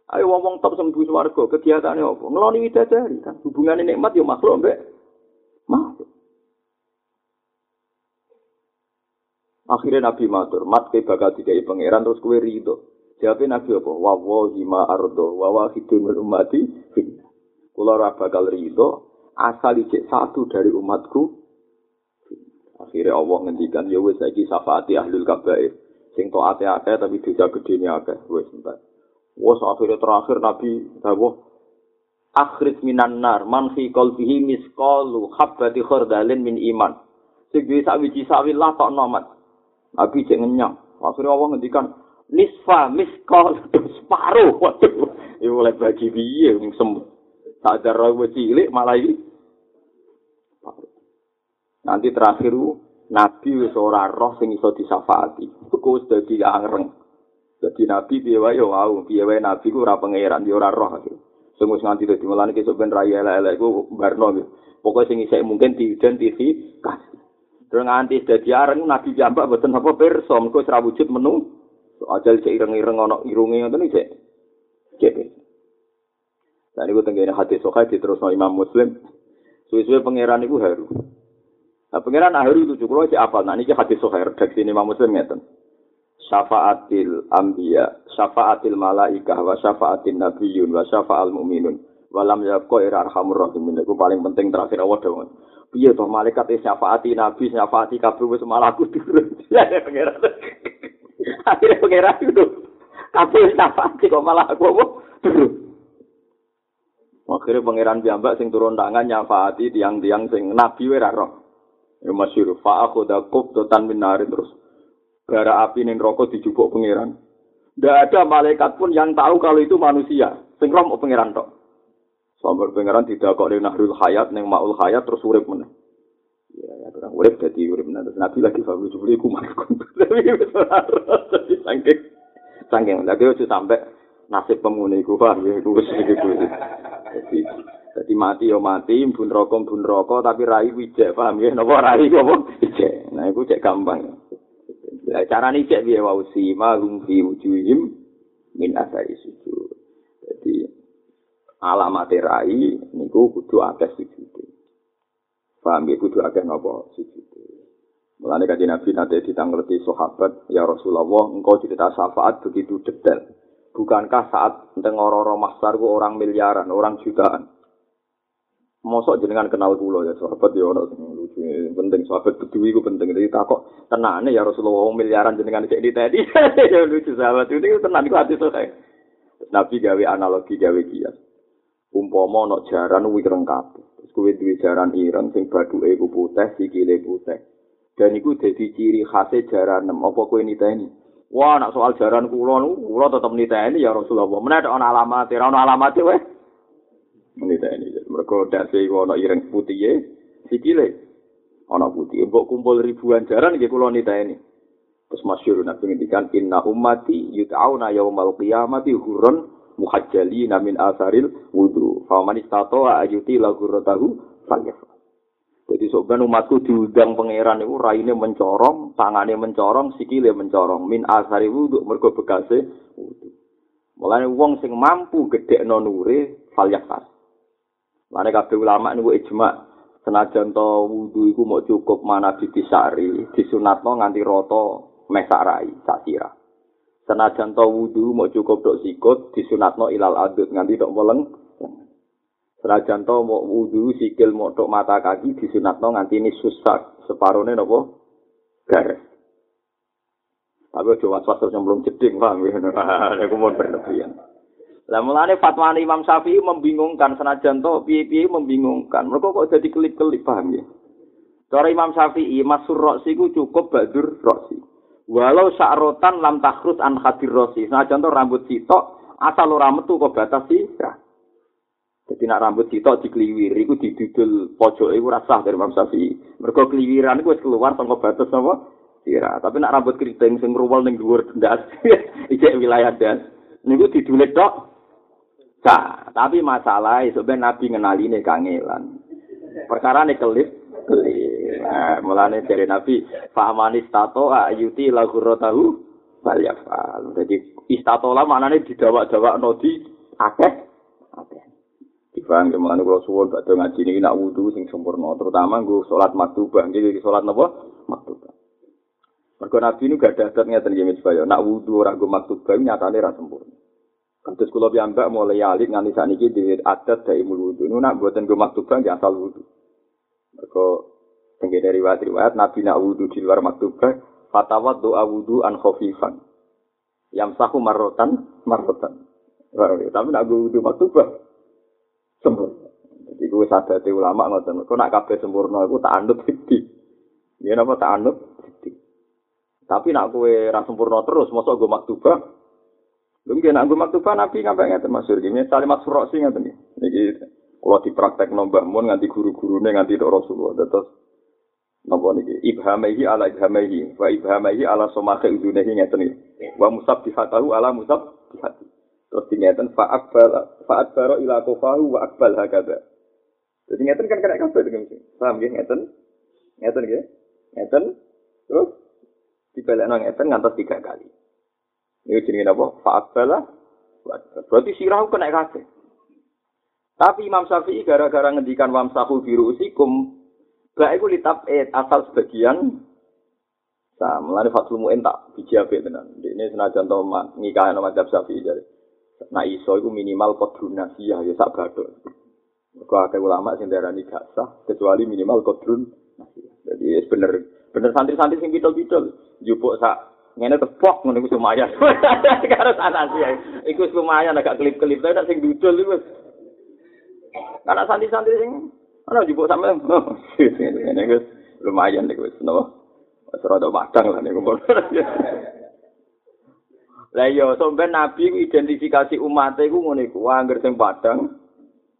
Ayo ngomong top sembuh swarga, kegiatannya apa? Ngeloni widadari kan hubungan nikmat ya makhluk mbek makhluk. Akhirnya Nabi matur, mat ke bakal dikai pangeran terus kue ridho. Jawabnya Nabi apa? Wa wahi ma ardo wa wa hidumul umati finna. Kula bakal ridho asal ijek satu dari umatku. Akhirnya Allah ngendikan ya wis saiki syafaati ahlul kabair. Sing taate akeh tapi dosa gedene akeh wis entek. Wes akhirnya terakhir Nabi dawuh akhrij minan nar man fi qalbihi misqalu habbati khardalin min iman. Sing sawi lah tok nomat. Nabi cek ngenyang. Akhirnya Allah ngendikan nisfa miskol [LAUGHS] separuh. Waduh. Ini mulai bagi biye sembuh tak ada rawa cilik malah ini. Nanti terakhir nabi wis ora roh sing iso disafaati iku wis dadi angreng dadi nabi piye wae yo piye wae nabi ku ora pangeran yo ora roh. Wis nganti dadi mulane kesuk ben raya elek-elek iku barno pokoke sing isih mungkin diidentifikasi Terus nganti dadi areng nabi jambak boten apa pirsa mengko ora wujud menu Ajal cek ireng-ireng ana irunge ngoten iki cek. Lah niku tenggene hati sokai diterusno Imam Muslim. Suwe-suwe pangeran iku haru. Nah, pangeran haru itu cukup cek apa? Nah niki hati sokai redaksi Imam Muslim ngeten. Syafaatil anbiya, syafaatil malaikah wa syafaatin nabiyyun wa syafaatil mu'minun. Walam yabqa ira arhamur rahimin. Iku paling penting terakhir awal dong. Piye toh malaikat syafaati nabi, syafaati kabeh wis malah aku turun. [LAUGHS] Ya pangeran. [LAUGHS] Akhirnya pengeran itu. Kabeh nafasi kok malah aku apa? Akhirnya pangeran jambak sing turun tangan nyafaati tiang-tiang sing nabi wira roh. Ya masyur. Fa'akhoda kubdotan minari terus. Gara api ning rokok dijubuk pangeran. Tidak ada malaikat pun yang tahu kalau itu manusia. Sing roh pangeran tok. Sampai pangeran tidak kok di nahrul hayat, neng maul hayat terus urip meneh. Ya, ya, orang urip jadi urip nanti. Nabi lagi fabu jubli ku markum. [LAUGHS] Tapi jadi sangking, sangking. Lagi itu sampai nasib pemuni ku paham ya, ku wis gitu. Jadi, jadi mati yo mati, bun rokok bun rokok, tapi rai wijek paham ya. Nopo rai apa? Wijek. Nah, itu cek gampang. Ya, cara nih cek biar wau si malum fi wujuhim min asari sujud. Alamat rai niku kudu akeh sujud. Paham ya kudu akeh napa sujud. Mulane kanjeng Nabi nate ditangleti sahabat, ya Rasulullah, engkau cerita syafaat begitu detail. Bukankah saat tengororo mahsar ku orang miliaran, orang jutaan? Mosok jenengan kenal kula ya sahabat ya ono sing lucu penting sahabat bedui ku penting jadi takok tenane ya Rasulullah miliaran jenengan cek di tadi [LAUGHS] ya lucu sahabat itu tenan ku hati sok Nabi gawe analogi gawe kias umpama ana jaran wireng kabeh terus kuwi duwe jaran ireng sing bathuke ku putih sikile putih. Dan iku dadi ciri khas jaran apa kowe niteni? Wah nak soal jaran kula niku kula tetep niteni ya Rasulullah. Menawa ana alamat ora ana alamat wae niteni. Mergo dase iku ana ireng putih e sikile ana putih mbok kumpul ribuan jaran nggih kula niteni. Terus masyhur nabi ngendikan inna ummati yut'auna yaumal qiyamati hurun muhajjali namin asaril wudu faman istato ayuti lagu rotahu falyaf jadi sobat umatku diundang pangeran itu raine mencorong, tangannya mencorong, sikile mencorong, min asari wudhu mergo bekase wudu. Mulane wong sing mampu gede nonure falyafas. Mulane kabeh ulama niku ijma senajan to wudu iku mau cukup mana ditisari, disunatno nganti rata mesak rai sak sirah. Senajan to wudu mau cukup tok sikut disunatno ilal adut nganti tok weleng. Senajan to mau wudu sikil mau tok mata kaki disunatno nganti ini susah separone nopo garis. Tapi aja was-was belum jeding, paham ya? [LAUGHS] Aku mau berlebihan. Lah mulane fatwa Imam Syafi'i membingungkan senajan to piye-piye membingungkan. Mereka kok jadi kelip-kelip paham ya? Cara Imam Syafi'i Masur Roksi ku cukup Badur Roksi. Walau sa'rotan lam takhrus an khadir Roksi. Senajan to rambut sitok asal ora metu kok batas ya. Jadi nak rambut sitok dikliwir iku didudul pojoke iku rasah dari Imam Syafi'i. Mergo kliwiran iku keluar saka batas apa? Sira. Tapi nak rambut keriting sing ruwel ning dhuwur ndas, [LAUGHS] iki wilayah das. Niku didulit tok. Nah, tapi masalah itu ben Nabi ngenali ini kangelan. Perkara ini kelip, kelip. Nah, mulane dari Nabi, fahamani stato ayuti lagu rotahu balyafal. Jadi istatola maknanya didawak-dawak nodi akeh. Dibang kemana kalau suwon gak ngaji ini nak wudhu sing sempurna, terutama gue sholat maktubah, jadi sholat nopo maktubah. Mergo Nabi ini gak ada adat ngeten nggih supaya nak wudhu ora gue maktubah nyatane ra sempurna. Kados kula piyambak mulai alit nganti sakniki dhewe adat dari wudu. Nu nak mboten go maktubah nggih asal wudu. Tenggene dari riwayat Nabi nak wudu di luar maktubah fatawat doa wudu an khafifan. Yang sahu marotan marotan. Tapi nak wudu maktubah sempurna. Jadi gue sadar ulama ngoten. Kok nak kabeh sempurna iku tak anut sithik. Ya napa tak anut sithik. Tapi nak kue ra sempurna terus mosok gue maktubah Lha kena nggo maktubah Nabi ngapa ngeten masyhur iki. Misale Mas Furosi ngeten iki. Kula dipraktek Mbah Mun nganti guru-gurune nganti tok Rasulullah. Terus napa niki ibhamihi ala ibhamihi wa ibhamihi ala somakhe udunehi ngeten iki. Wa musabbihatahu ala musabbihati. Terus ngeten fa akbal fa akbara ila kofahu wa akbal hakada. Jadi ngeten kan kena kabeh dengan Paham nggih ngeten? Ngeten nggih. Ngeten. Terus dibelekno ngeten ngantos tiga kali. Ini jenis apa? Fa'akbala. Berarti sirah kena kabeh. Tapi Imam Syafi'i gara-gara ngendikan wamsahu biru usikum, gak itu eh, asal sebagian Nah, melani Fatul Mu'in tak biji abik tenan. Ini senajan to nikah nama Madzhab Syafi'i jadi. Nah, iso itu minimal kodrun nasiyah ya sak badhe. Mergo akeh ulama sing darani gak sah kecuali minimal kodrun nasiyah. Jadi bener bener santri-santri sing bidol-bidol jupuk sak ngene tepok ngono iku lumayan. [LAUGHS] Karo sanasi ya. Iku lumayan agak kelip-kelip tapi sing dudul iku. Karena santri-santri sing ana jupuk sampe ngene iku lumayan iku wis napa. Wis rada padang lah niku. [LAUGHS] Lah yo sampean nabi ku identifikasi umat iku ngono iku angger sing padang.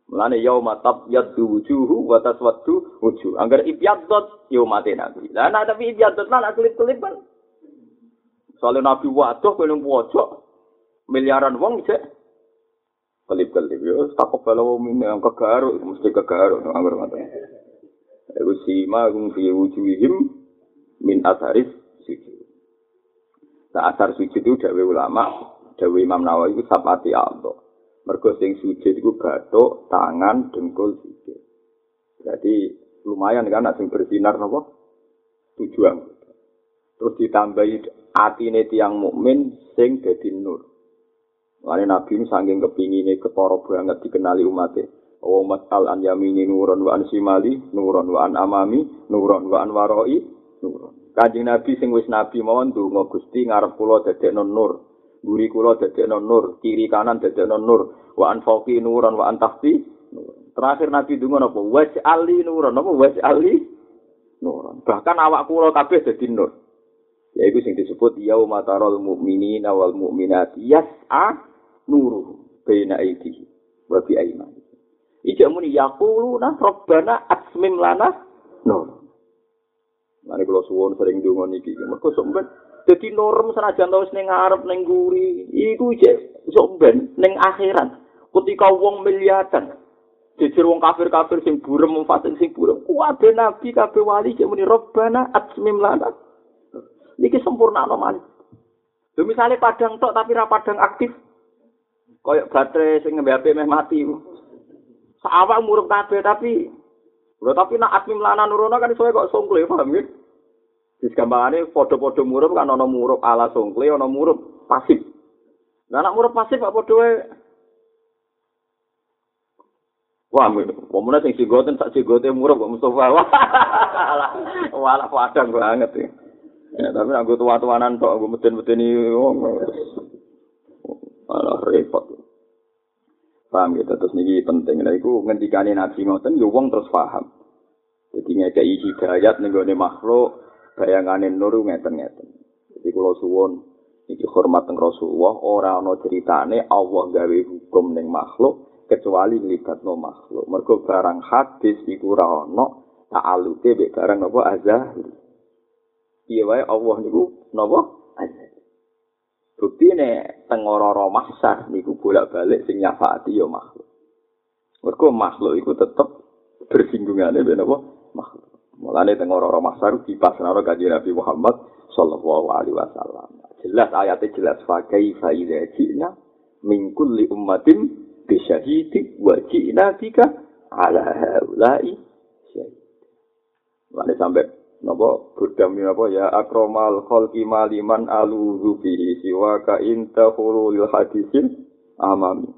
Mulane yauma tab yaddu wujuhu wa taswaddu wujuh. Angger ibyaddot yo mate nabi. Lah nek tapi ibyaddot lan kelip-kelip kan Soalnya Nabi waduh keliling pojok miliaran wong cek kelip-kelip ya takut kalau ini yang kegaruk mesti kegaruk nang anggur mata. Iku sima gung fi wujuhihim min asaris sujud. Nah, asar sujud itu dawe ulama, dawe Imam Nawawi itu sapati Allah. Mergo sing sujud itu batuk, tangan, dengkul, sujud. Jadi lumayan kan sing bersinar nopo tujuan. Terus ditambahi atine tiang mukmin sing dadi nur. Lalu Nabi ini saking kepinginnya ketoro banget dikenali umatnya. Wa mas'al an yamini nuron wa an simali nuron wa an amami nuron wa an waroi nuron. Kanjeng Nabi sing wis nabi mawon donga Gusti ngarep kula dadekno nur. Guri kula dadekno nur, kiri kanan dadekno nur. Wa an fauqi nuron wa an tahti. Terakhir Nabi donga napa? Was'ali nuron. Napa was'ali nuron. Bahkan awak kula kabeh dadi nur. Yaitu sing disebut yaumatarul mu'minina wal mu'minati yas'a nuru baina aidihi wa bi aimani. Ija muni yaquluna rabbana asmim lana nur. Mane kula suwun sering donga niki. Mergo sok ben dadi norm senajan wis ning ngarep ning guri, iku ije sok ben ning akhirat. Ketika wong miliatan, jejer wong kafir-kafir sing burem fasik sing burem, kuwabe nabi kabeh wali cek muni rabbana asmim lana. Niki sempurna no malih. Lho misale padang tok tapi ra padang aktif, koyok baterai sing ngembe HP meh mati. Sawak murup kabeh tapi lho tapi nak asmi mlana nurono kan iso kok songkle paham ya? Wis gampangane padha-padha murup kan ana murup ala songkle ana murup pasif. Lah anak murup pasif kok padha wae Wah, pemuda sing sigoten sak sigote murup kok Mustafa. [LAUGHS] Wah, wala padang banget ya. Ya, tapi aku tua-tuanan tok aku meden-medeni wong. Alah repot. Paham gitu, terus niki penting. Nah, itu ngendikane Nabi ngoten, yo wong terus paham. Jadi ngekei hidayat gue makhluk, bayangane nur ngeten-ngeten. Jadi kalau suwon, iki hormat teng Rasulullah, ora ana ceritane Allah gawe hukum ning makhluk kecuali libatno makhluk. Mergo barang hadis iku ana ta'alluke mek barang napa azah. Iya wae Allah niku azah. Bukti ini tengororo mahsar niku bolak balik sing nyafaati ya makhluk. Mereka makhluk itu tetap bersinggungannya dengan apa? Makhluk. Mulanya tengororo mahsar di kaji Nabi Muhammad Sallallahu Alaihi Wasallam. Jelas ayatnya jelas. Fakai fa'idha ji'na min kulli ummatin bisyahidi wa ji'na ala haulai syahid. Mulanya sampai napa? Budami napa ya akromal khalqi maliman aluzu bihi siwa ka inta khulul hadisin amami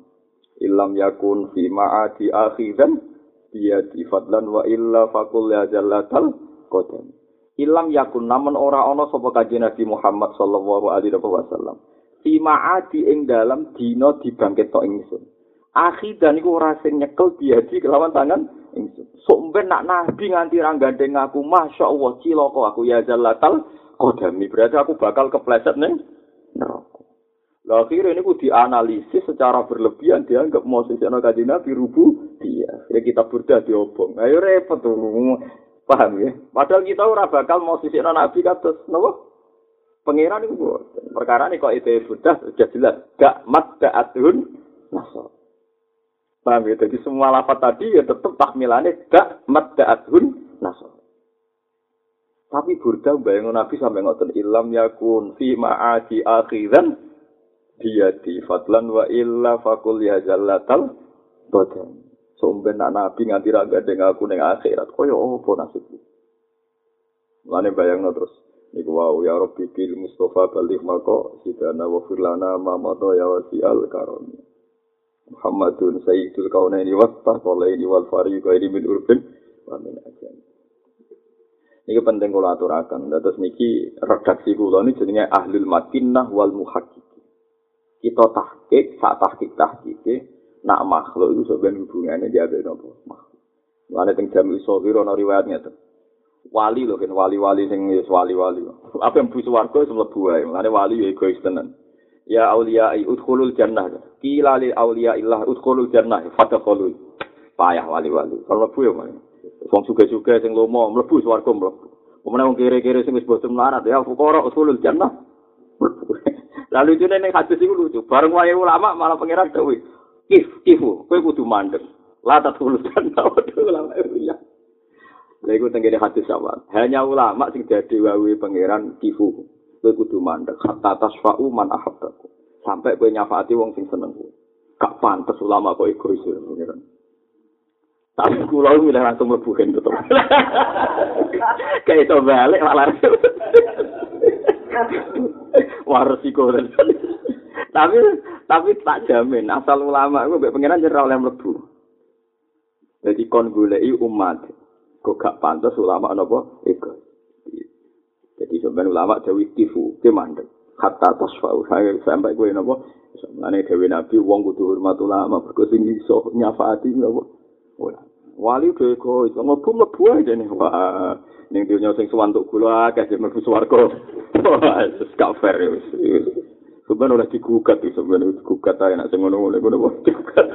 illam yakun fi ma'ati akhidan biyadi fadlan wa illa fakul ya jallatal qadam illam yakun namun ora ana sapa kanjeng Nabi Muhammad sallallahu alaihi wasallam. Fi ma'ati ing dalam dina dibangkit ingsun akhidan iku ora sing nyekel biyadi kelawan tangan ingsun. Sok nak nabi nganti ra gandeng aku, Masya Allah cilaka aku ya jalatal kodami. Berarti aku bakal kepleset ning neraka. Lah akhirnya ini dianalisis secara berlebihan dianggap mau sejarah kaji nabi rubu dia. Ya kita berdah diobong. Ayo repot tuh. Paham ya? Padahal kita ora bakal mau sejarah nabi kados nopo? Pengiran itu perkara ini kok itu sudah sudah jelas. Gak mat da'atun nasab. Paham ya? Jadi semua lafat tadi ya tetap tahmilannya gak madda'athun nasor. Tapi burda bayang Nabi sampai ngotot ilam yakun fi ma'adi akhiran dia di fadlan wa illa fakul ya jallatal badan. Sumben nak Nabi nganti raga dengan aku neng akhirat. Koyo apa nasibku? Lane bayang terus. Niku wau ya Rabbi bil Mustafa balik mako sidana wa firlana mamado ya wasi al karoni. Muhammadun sayyidul kaunaini wa taqalaini wal fariqaini min urbin wa min ajam. Niki penting kula aturaken. Dados niki redaksi kula niki jenenge Ahlul Madinah wal Muhaqqiq. Kita tahqiq, sak tahqiq tahqiq nak makhluk itu sebenarnya hubungannya dia ada nopo makhluk. Lalu teng jam iso biro no riwayatnya tuh. Wali loh kan wali-wali sing wali-wali. Apa yang busu warga itu mlebu wae. Lalu wali ya egois tenan. Ya aulia udkhulul jannah kila li aulia illah udkhulul jannah fadkhulu payah wali-wali kalau mlebu ya wong suga-suga sing lomo mlebu swarga mlebu Pemene wong kere-kere sing wis bosen melarat ya fuqara usulul jannah. Lalu [LAUGHS] itu ning hadis iku lucu. Bareng wae ulama malah pangeran dawuh, "If ifu, kowe kudu mandek." La tatul jannah ulama ya. Lha iku tenggene hadis sama. Hanya ulama sing dadi wae pangeran kifu. Kowe kudu mandek hatta tasfa'u man ahabbaku sampai kowe nyafaati wong sing seneng kowe gak pantes ulama kok egois pengiran tapi kula milih langsung mlebu tetep [LAUGHS] kayak itu balik malah [LAUGHS] waris [LAUGHS] iku tapi tapi tak jamin asal ulama iku mbek pengiran ora oleh mlebu. Jadi kon goleki umat. Kok gak pantas ulama napa? Ego. Jadi sebenarnya ulama Dewi Kifu, gimana? Kata Tosfau, saya sampai gue nopo. Sebenarnya Dewi Nabi, wong kudu hormat ulama, berkesi ngiso, nyafati nopo. Wali Dewi Kois, sama pun lebu aja nih. Wah, ini dia nyosing suan untuk gula, kasih merfus warga. Wah, itu gak fair ya. Sebenarnya udah digugat, sebenarnya digugat aja, nak sengono, gue nopo, digugat.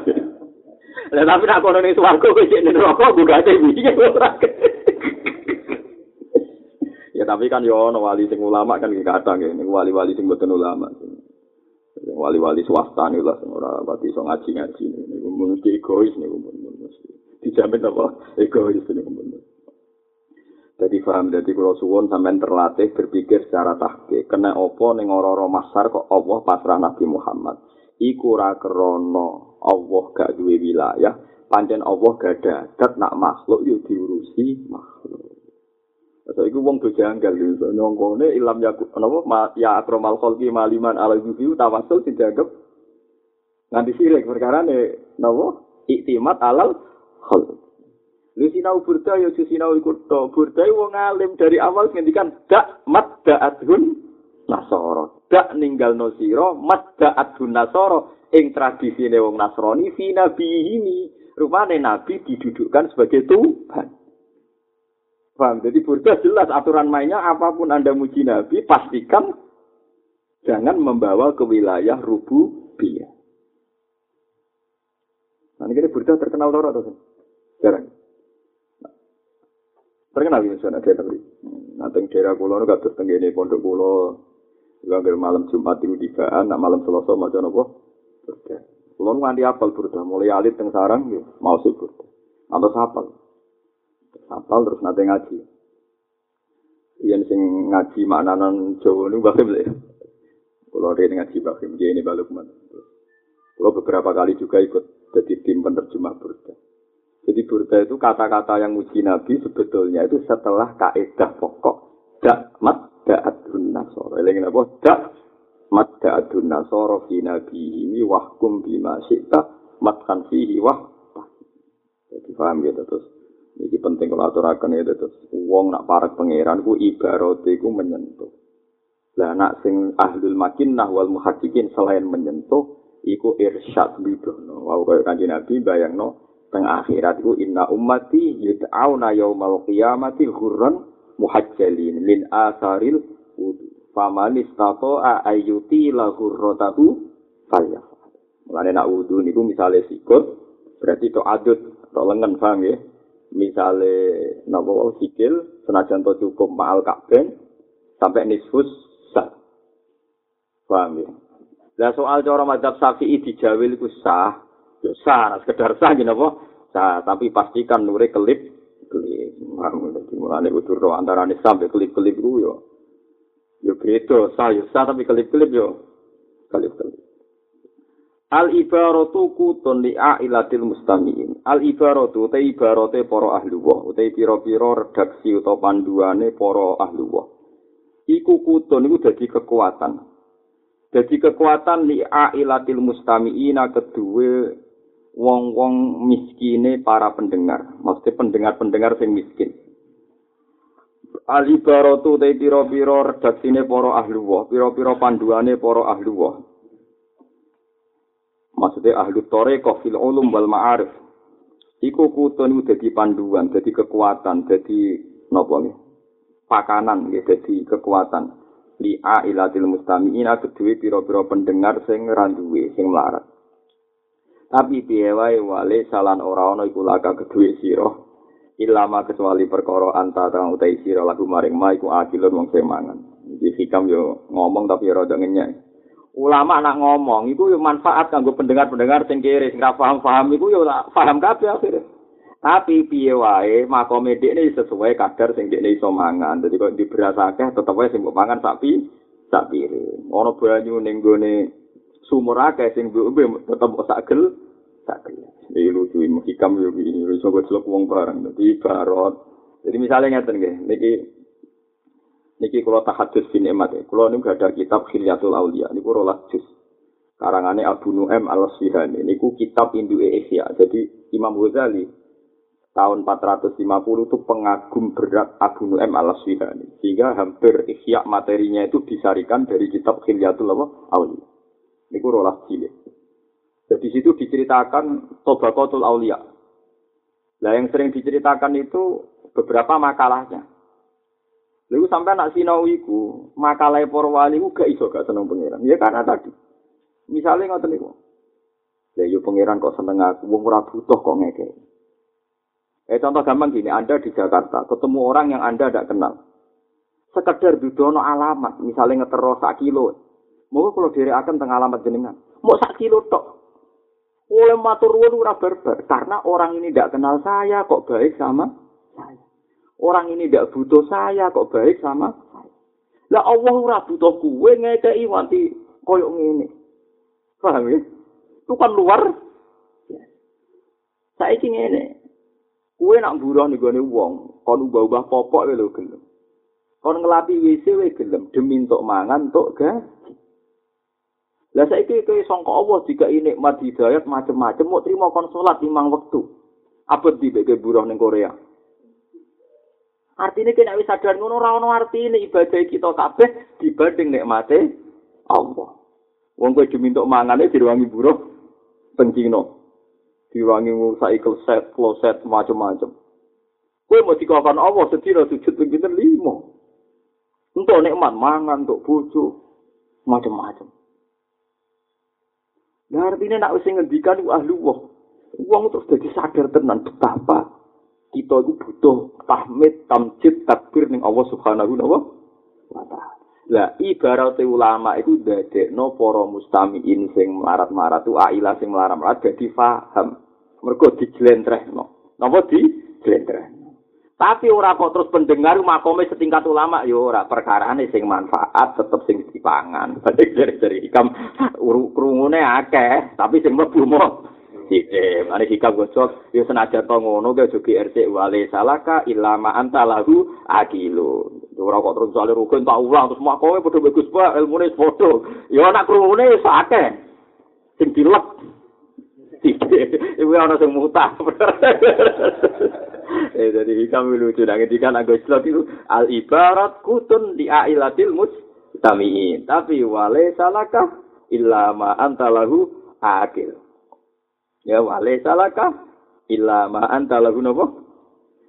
Lah tapi nak kono ning swarga kok jek ning rokok gugate piye ora. Ya tapi kan yo ono wali sing ulama kan kadang ya, ning wali-wali sing boten ulama. Wali-wali swasta nih lah, ora pati iso ngaji-ngaji niku mung egois niku dijamin apa egois ini bener. Jadi paham, jadi kalau suwon sampean terlatih berpikir secara tahke. Kena opo ning ora masar kok Allah pasrah Nabi Muhammad. Iku ora krana Allah gak duwe wilayah, pancen Allah gak ada nak makhluk yo diurusi makhluk. Saya iku wong do janggal lho, nyongkone ilam ya napa ya akramal khalqi maliman ala yufi tawasul dijaga nganti sirik perkara ne napa iktimat alal khol. Lu sinau burda ya sinau iku to. Burda wong alim dari awal ngendikan dak mat da'atun nasara. Dak ninggal no sira mat da'atun nasara ing tradisine wong Nasrani fi ini. Rupane nabi didudukkan sebagai Tuhan. Paham? Jadi burda jelas aturan mainnya apa pun Anda muji Nabi, pastikan jangan membawa ke wilayah rububiyah. Nah, ini burda terkenal loro atau Jarang. Terkenal ya sana daerah ini. Nanti daerah pulau nu kados tenggene pondok pulau. Juga malam Jumat itu dibaan, nak malam Selasa macam apa? Burda. Pulau nganti apal burda, mulai alit teng sarang, mau sih burda. Atau sapal. Sapal terus nanti ngaji. Iya sing ngaji maknanan nu bahim ya. Pulau dia ngaji bahim, dia ini balik mana. Pulau beberapa kali juga ikut jadi tim penerjemah burda. Jadi burda itu kata-kata yang muji Nabi sebetulnya itu setelah kaidah pokok. Dak mat da'adun nasoro. Ini apa? Dak mat da'adun nasoro fi nabi ini wahkum bima syi'ta matkan fihi wah. Jadi paham gitu terus. Ini penting kalau aturakan itu terus. Uang nak para pangeran ku ibarat ku menyentuh. Lah nak sing ahlul makinnah wal muhaddiqin selain menyentuh iku irsyad bidono. Wau kaya kanjeng Nabi bayangno teng akhirat iku inna ummati yud'auna yaumal qiyamati hurran muhajjalin min asaril wudu faman istata'a ayyuti la hurratatu falyafal mulane nak wudu niku misale sikut berarti to adut to lengan paham ya misale napa sikil senajan to cukup ma'al kabeh sampai nisfus sah paham ya Lah soal cara madzhab Syafi'i dijawil iku sah, Ya sah, sekedar sah gini apa? Sah, tapi pastikan nure kelip kelip. Jadi mulane kudu ro antarane sampai kelip-kelip ku yo. Yo beda, sah yo sah tapi kelip-kelip yo. Kelip-kelip. Al ibaratu kutun li ailatil mustamiin. Al ibaratu te ibarate para ahli wa, te pira-pira redaksi utawa panduane para ahli wa. Iku kutun iku dadi kekuatan. Dadi kekuatan li ailatil mustamiina kedue wong-wong miskine para pendengar. Maksudnya pendengar-pendengar sing miskin. Alibaratu te pira-pira redaksine para ahli wa, pira-pira panduane para ahli wa. Maksudnya ahli thariqah fil ulum wal ma'arif. Iku kutun iku dadi panduan, dadi kekuatan, dadi napa nggih? Pakanan nggih dadi kekuatan. Li'a ilatil mustami'ina kedue pira-pira pendengar sing randuwe, sing melarat. Tapi piye wae wale salan ora ana iku laka kedue sira. Ilama kecuali perkara anta kang utai sira lagu maring ma iku akilun wong semangan. Iki hikam yo ngomong tapi rada ngenyek. Ulama nak ngomong iku yo manfaat kanggo pendengar-pendengar sing kere sing paham-paham iku yo paham kabeh akhire. Tapi piye wae makome dekne sesuai kadar sing dekne iso mangan. Dadi kok diberasake tetep wae sing mbok mangan sapi sak piring. Ana banyu ning gone sumur akeh sing mbok tetep sak gel sak gel. Iki lucu iki yo iki iso kok celok wong bareng. Dadi barot. Jadi misalnya ngeten nggih, niki niki kula tahadus bin emat ya. Kula niku ada kitab Khilyatul Auliya niku rolas juz. karangane Abu Nu'aim al-Sihani niku kitab Indu Ihya. Jadi Imam Ghazali tahun 450 itu pengagum berat Abu Nu'aim al-Sihani. Sehingga hampir Ihya materinya itu disarikan dari kitab Khilyatul Awliya. Niku rolas cilik. Jadi situ diceritakan Tobaqatul Aulia. Nah yang sering diceritakan itu beberapa makalahnya. Lalu sampai nak sinau iku, makalah para wali ku gak iso gak seneng pangeran. Ya karena tadi. Misalnya ngoten niku. Ya yo pangeran kok seneng aku, wong ora butuh kok ngeke. Eh contoh gampang gini, Anda di Jakarta ketemu orang yang Anda tidak kenal. Sekedar dudono alamat, misalnya ngetero sak kilo. Mau kalau diri akan tengah alamat jenengan. Mau sak kilo tok. Oleh matur ora barbar karena orang ini tidak kenal saya kok baik sama saya. Orang ini tidak butuh saya kok baik sama saya. Lah Allah ora butuh kuwe ngekei wanti koyok ngene. Paham ya? Itu kan luar. Saya ini ini. Kue nak buruh nih gue wong, kon ubah-ubah popok lho gelem. Kon ngelapi WC we gelem demi untuk mangan untuk gaji. Lah saiki kowe sangka Allah jika ini nikmat hidayat macam-macam mau terima kon salat limang waktu. Apa di bege buruh ning Korea? Artinya kena wis sadar ngono ora ono artine ibadah kita kabeh dibanding nikmate Allah. Wong kowe dimintuk mangane diwangi buruh teng Cina. Diwangi ngusai kloset, kloset macam-macam. Kowe mau dikawani Allah sedina sujud ping pinten limo. Untuk nikmat mangan, untuk bojo, macam-macam. Nah artinya nak wis ngendikan ku ahli wong. Wong terus jadi sadar tenan betapa kita itu butuh tahmid, tamjid, takbir ning Allah Subhanahu wa taala. Lah ibarat ulama itu dadekno para mustamiin sing melarat-marat tu aila sing melarat-marat dadi paham. Mergo dijlentrehno. Napa dijlentrehno? Tapi ora kok terus pendengar makome setingkat ulama yo ora perkarane sing manfaat tetep sing dipangan. Berarti dari hikam krungune akeh, tapi sing mlebu sithik. Mane hikam gosok yo senajan to ngono ke jogi RC wale salaka ilama anta lahu akilu. Ora kok terus soal rukun tak ulang terus makome padha bagus pak ilmune padha. Yo nak krungune akeh. Sing dilek. [LAUGHS] Iku ana sing mutah. [LAUGHS] eh dari hikam lucu nah ketika aku Islam itu al ibarat kutun di ailatil mustamiin tapi wale salaka illa ma antalahu akil ya wale salaka illa ma antalahu nopo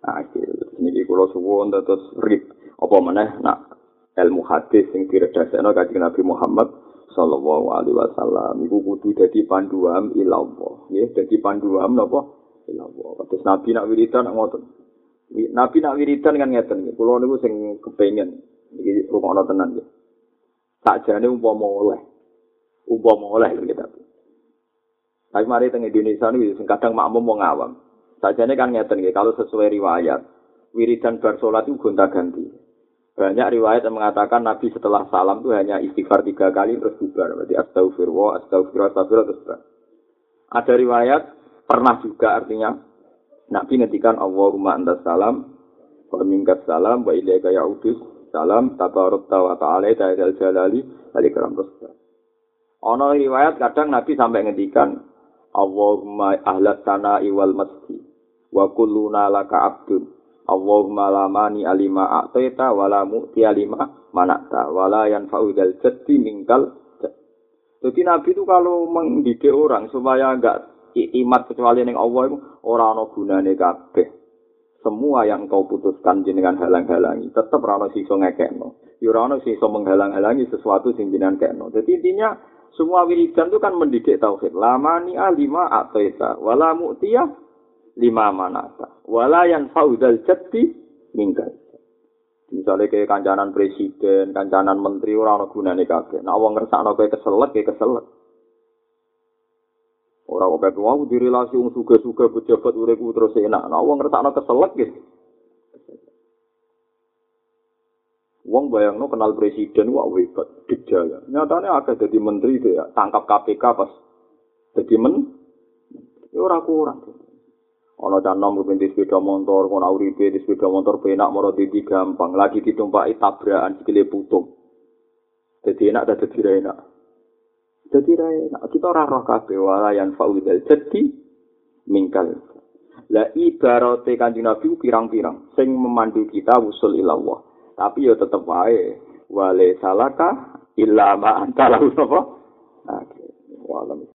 akil niki kula suwun terus rip apa meneh nak ilmu hadis sing diredasekno kanjeng Nabi Muhammad sallallahu alaihi wasallam iku kudu dadi panduan ilallah nggih dadi panduan napa ilallah. Terus Nabi nak wiridan nak ngotot. Nabi nak wiridan kan ngeten. Kulo niku sing kepengen iki rumono tenan ya. Tak jane umpama oleh. Umpama oleh kita. Tapi mari teng Indonesia ini kadang makmum mau ngawam. Sajane kan ngeten nggih kalau sesuai riwayat wiridan bar salat itu gonta-ganti. Banyak riwayat yang mengatakan Nabi setelah salam itu hanya istighfar tiga kali terus bubar. Berarti astagfirullah, astagfirullah, astagfirullah terus bubar. Ada riwayat pernah juga artinya Nabi ngetikan Allahumma antas salam wa minkas salam wa ilaika ya'udus salam tabarukta wa ta'ala ta'ala jalali alikram terus Ono riwayat kadang Nabi sampai ngetikan Allahumma ahlat sana iwal masjid wa kulluna laka abdun Allahumma lamani alima a'taita wa la mu'ti alima manakta wa la yanfa'u jaddi mingkal jadi Nabi itu kalau mendidik orang supaya enggak iktimat kecuali ning Allah iku ora ana gunane kabeh. Semua yang kau putuskan jenengan halang-halangi, tetap ora ana sisa ngekekno. Ya ora ana sisa menghalang-halangi sesuatu sing jenengan kekno. Jadi intinya semua wiridan itu kan mendidik tauhid. Lamani alima ataita wala mu'tiya lima manata. Wala yang faudal jati minggal. Misalnya kayak kancanan presiden, kancanan menteri, orang-orang gunane kabeh. Nah, wong ngersakno kowe keselek, kayak keselek. Ora kok kabeh wong direlasi wong suga-suga pejabat uripku terus enak. Nah wong ngertakno keselek gitu. Wong bayangno kenal presiden wah hebat, dijaya. Nyatanya agak jadi menteri dia tangkap KPK pas jadi men. Ya ora kurang. Ono canom kepintis sepeda motor, kono uripe di sepeda motor penak moro titi gampang, lagi ditumpaki tabrakan sikile putung. Jadi enak dadi enak. Jadi ra kita ora roh kabeh walayan faudal jadi mingkal. La ibarate kanjeng Nabi pirang-pirang sing memandu kita usul ilallah. Tapi ya tetep wae. Wale salaka illa ma antara apa? Nah,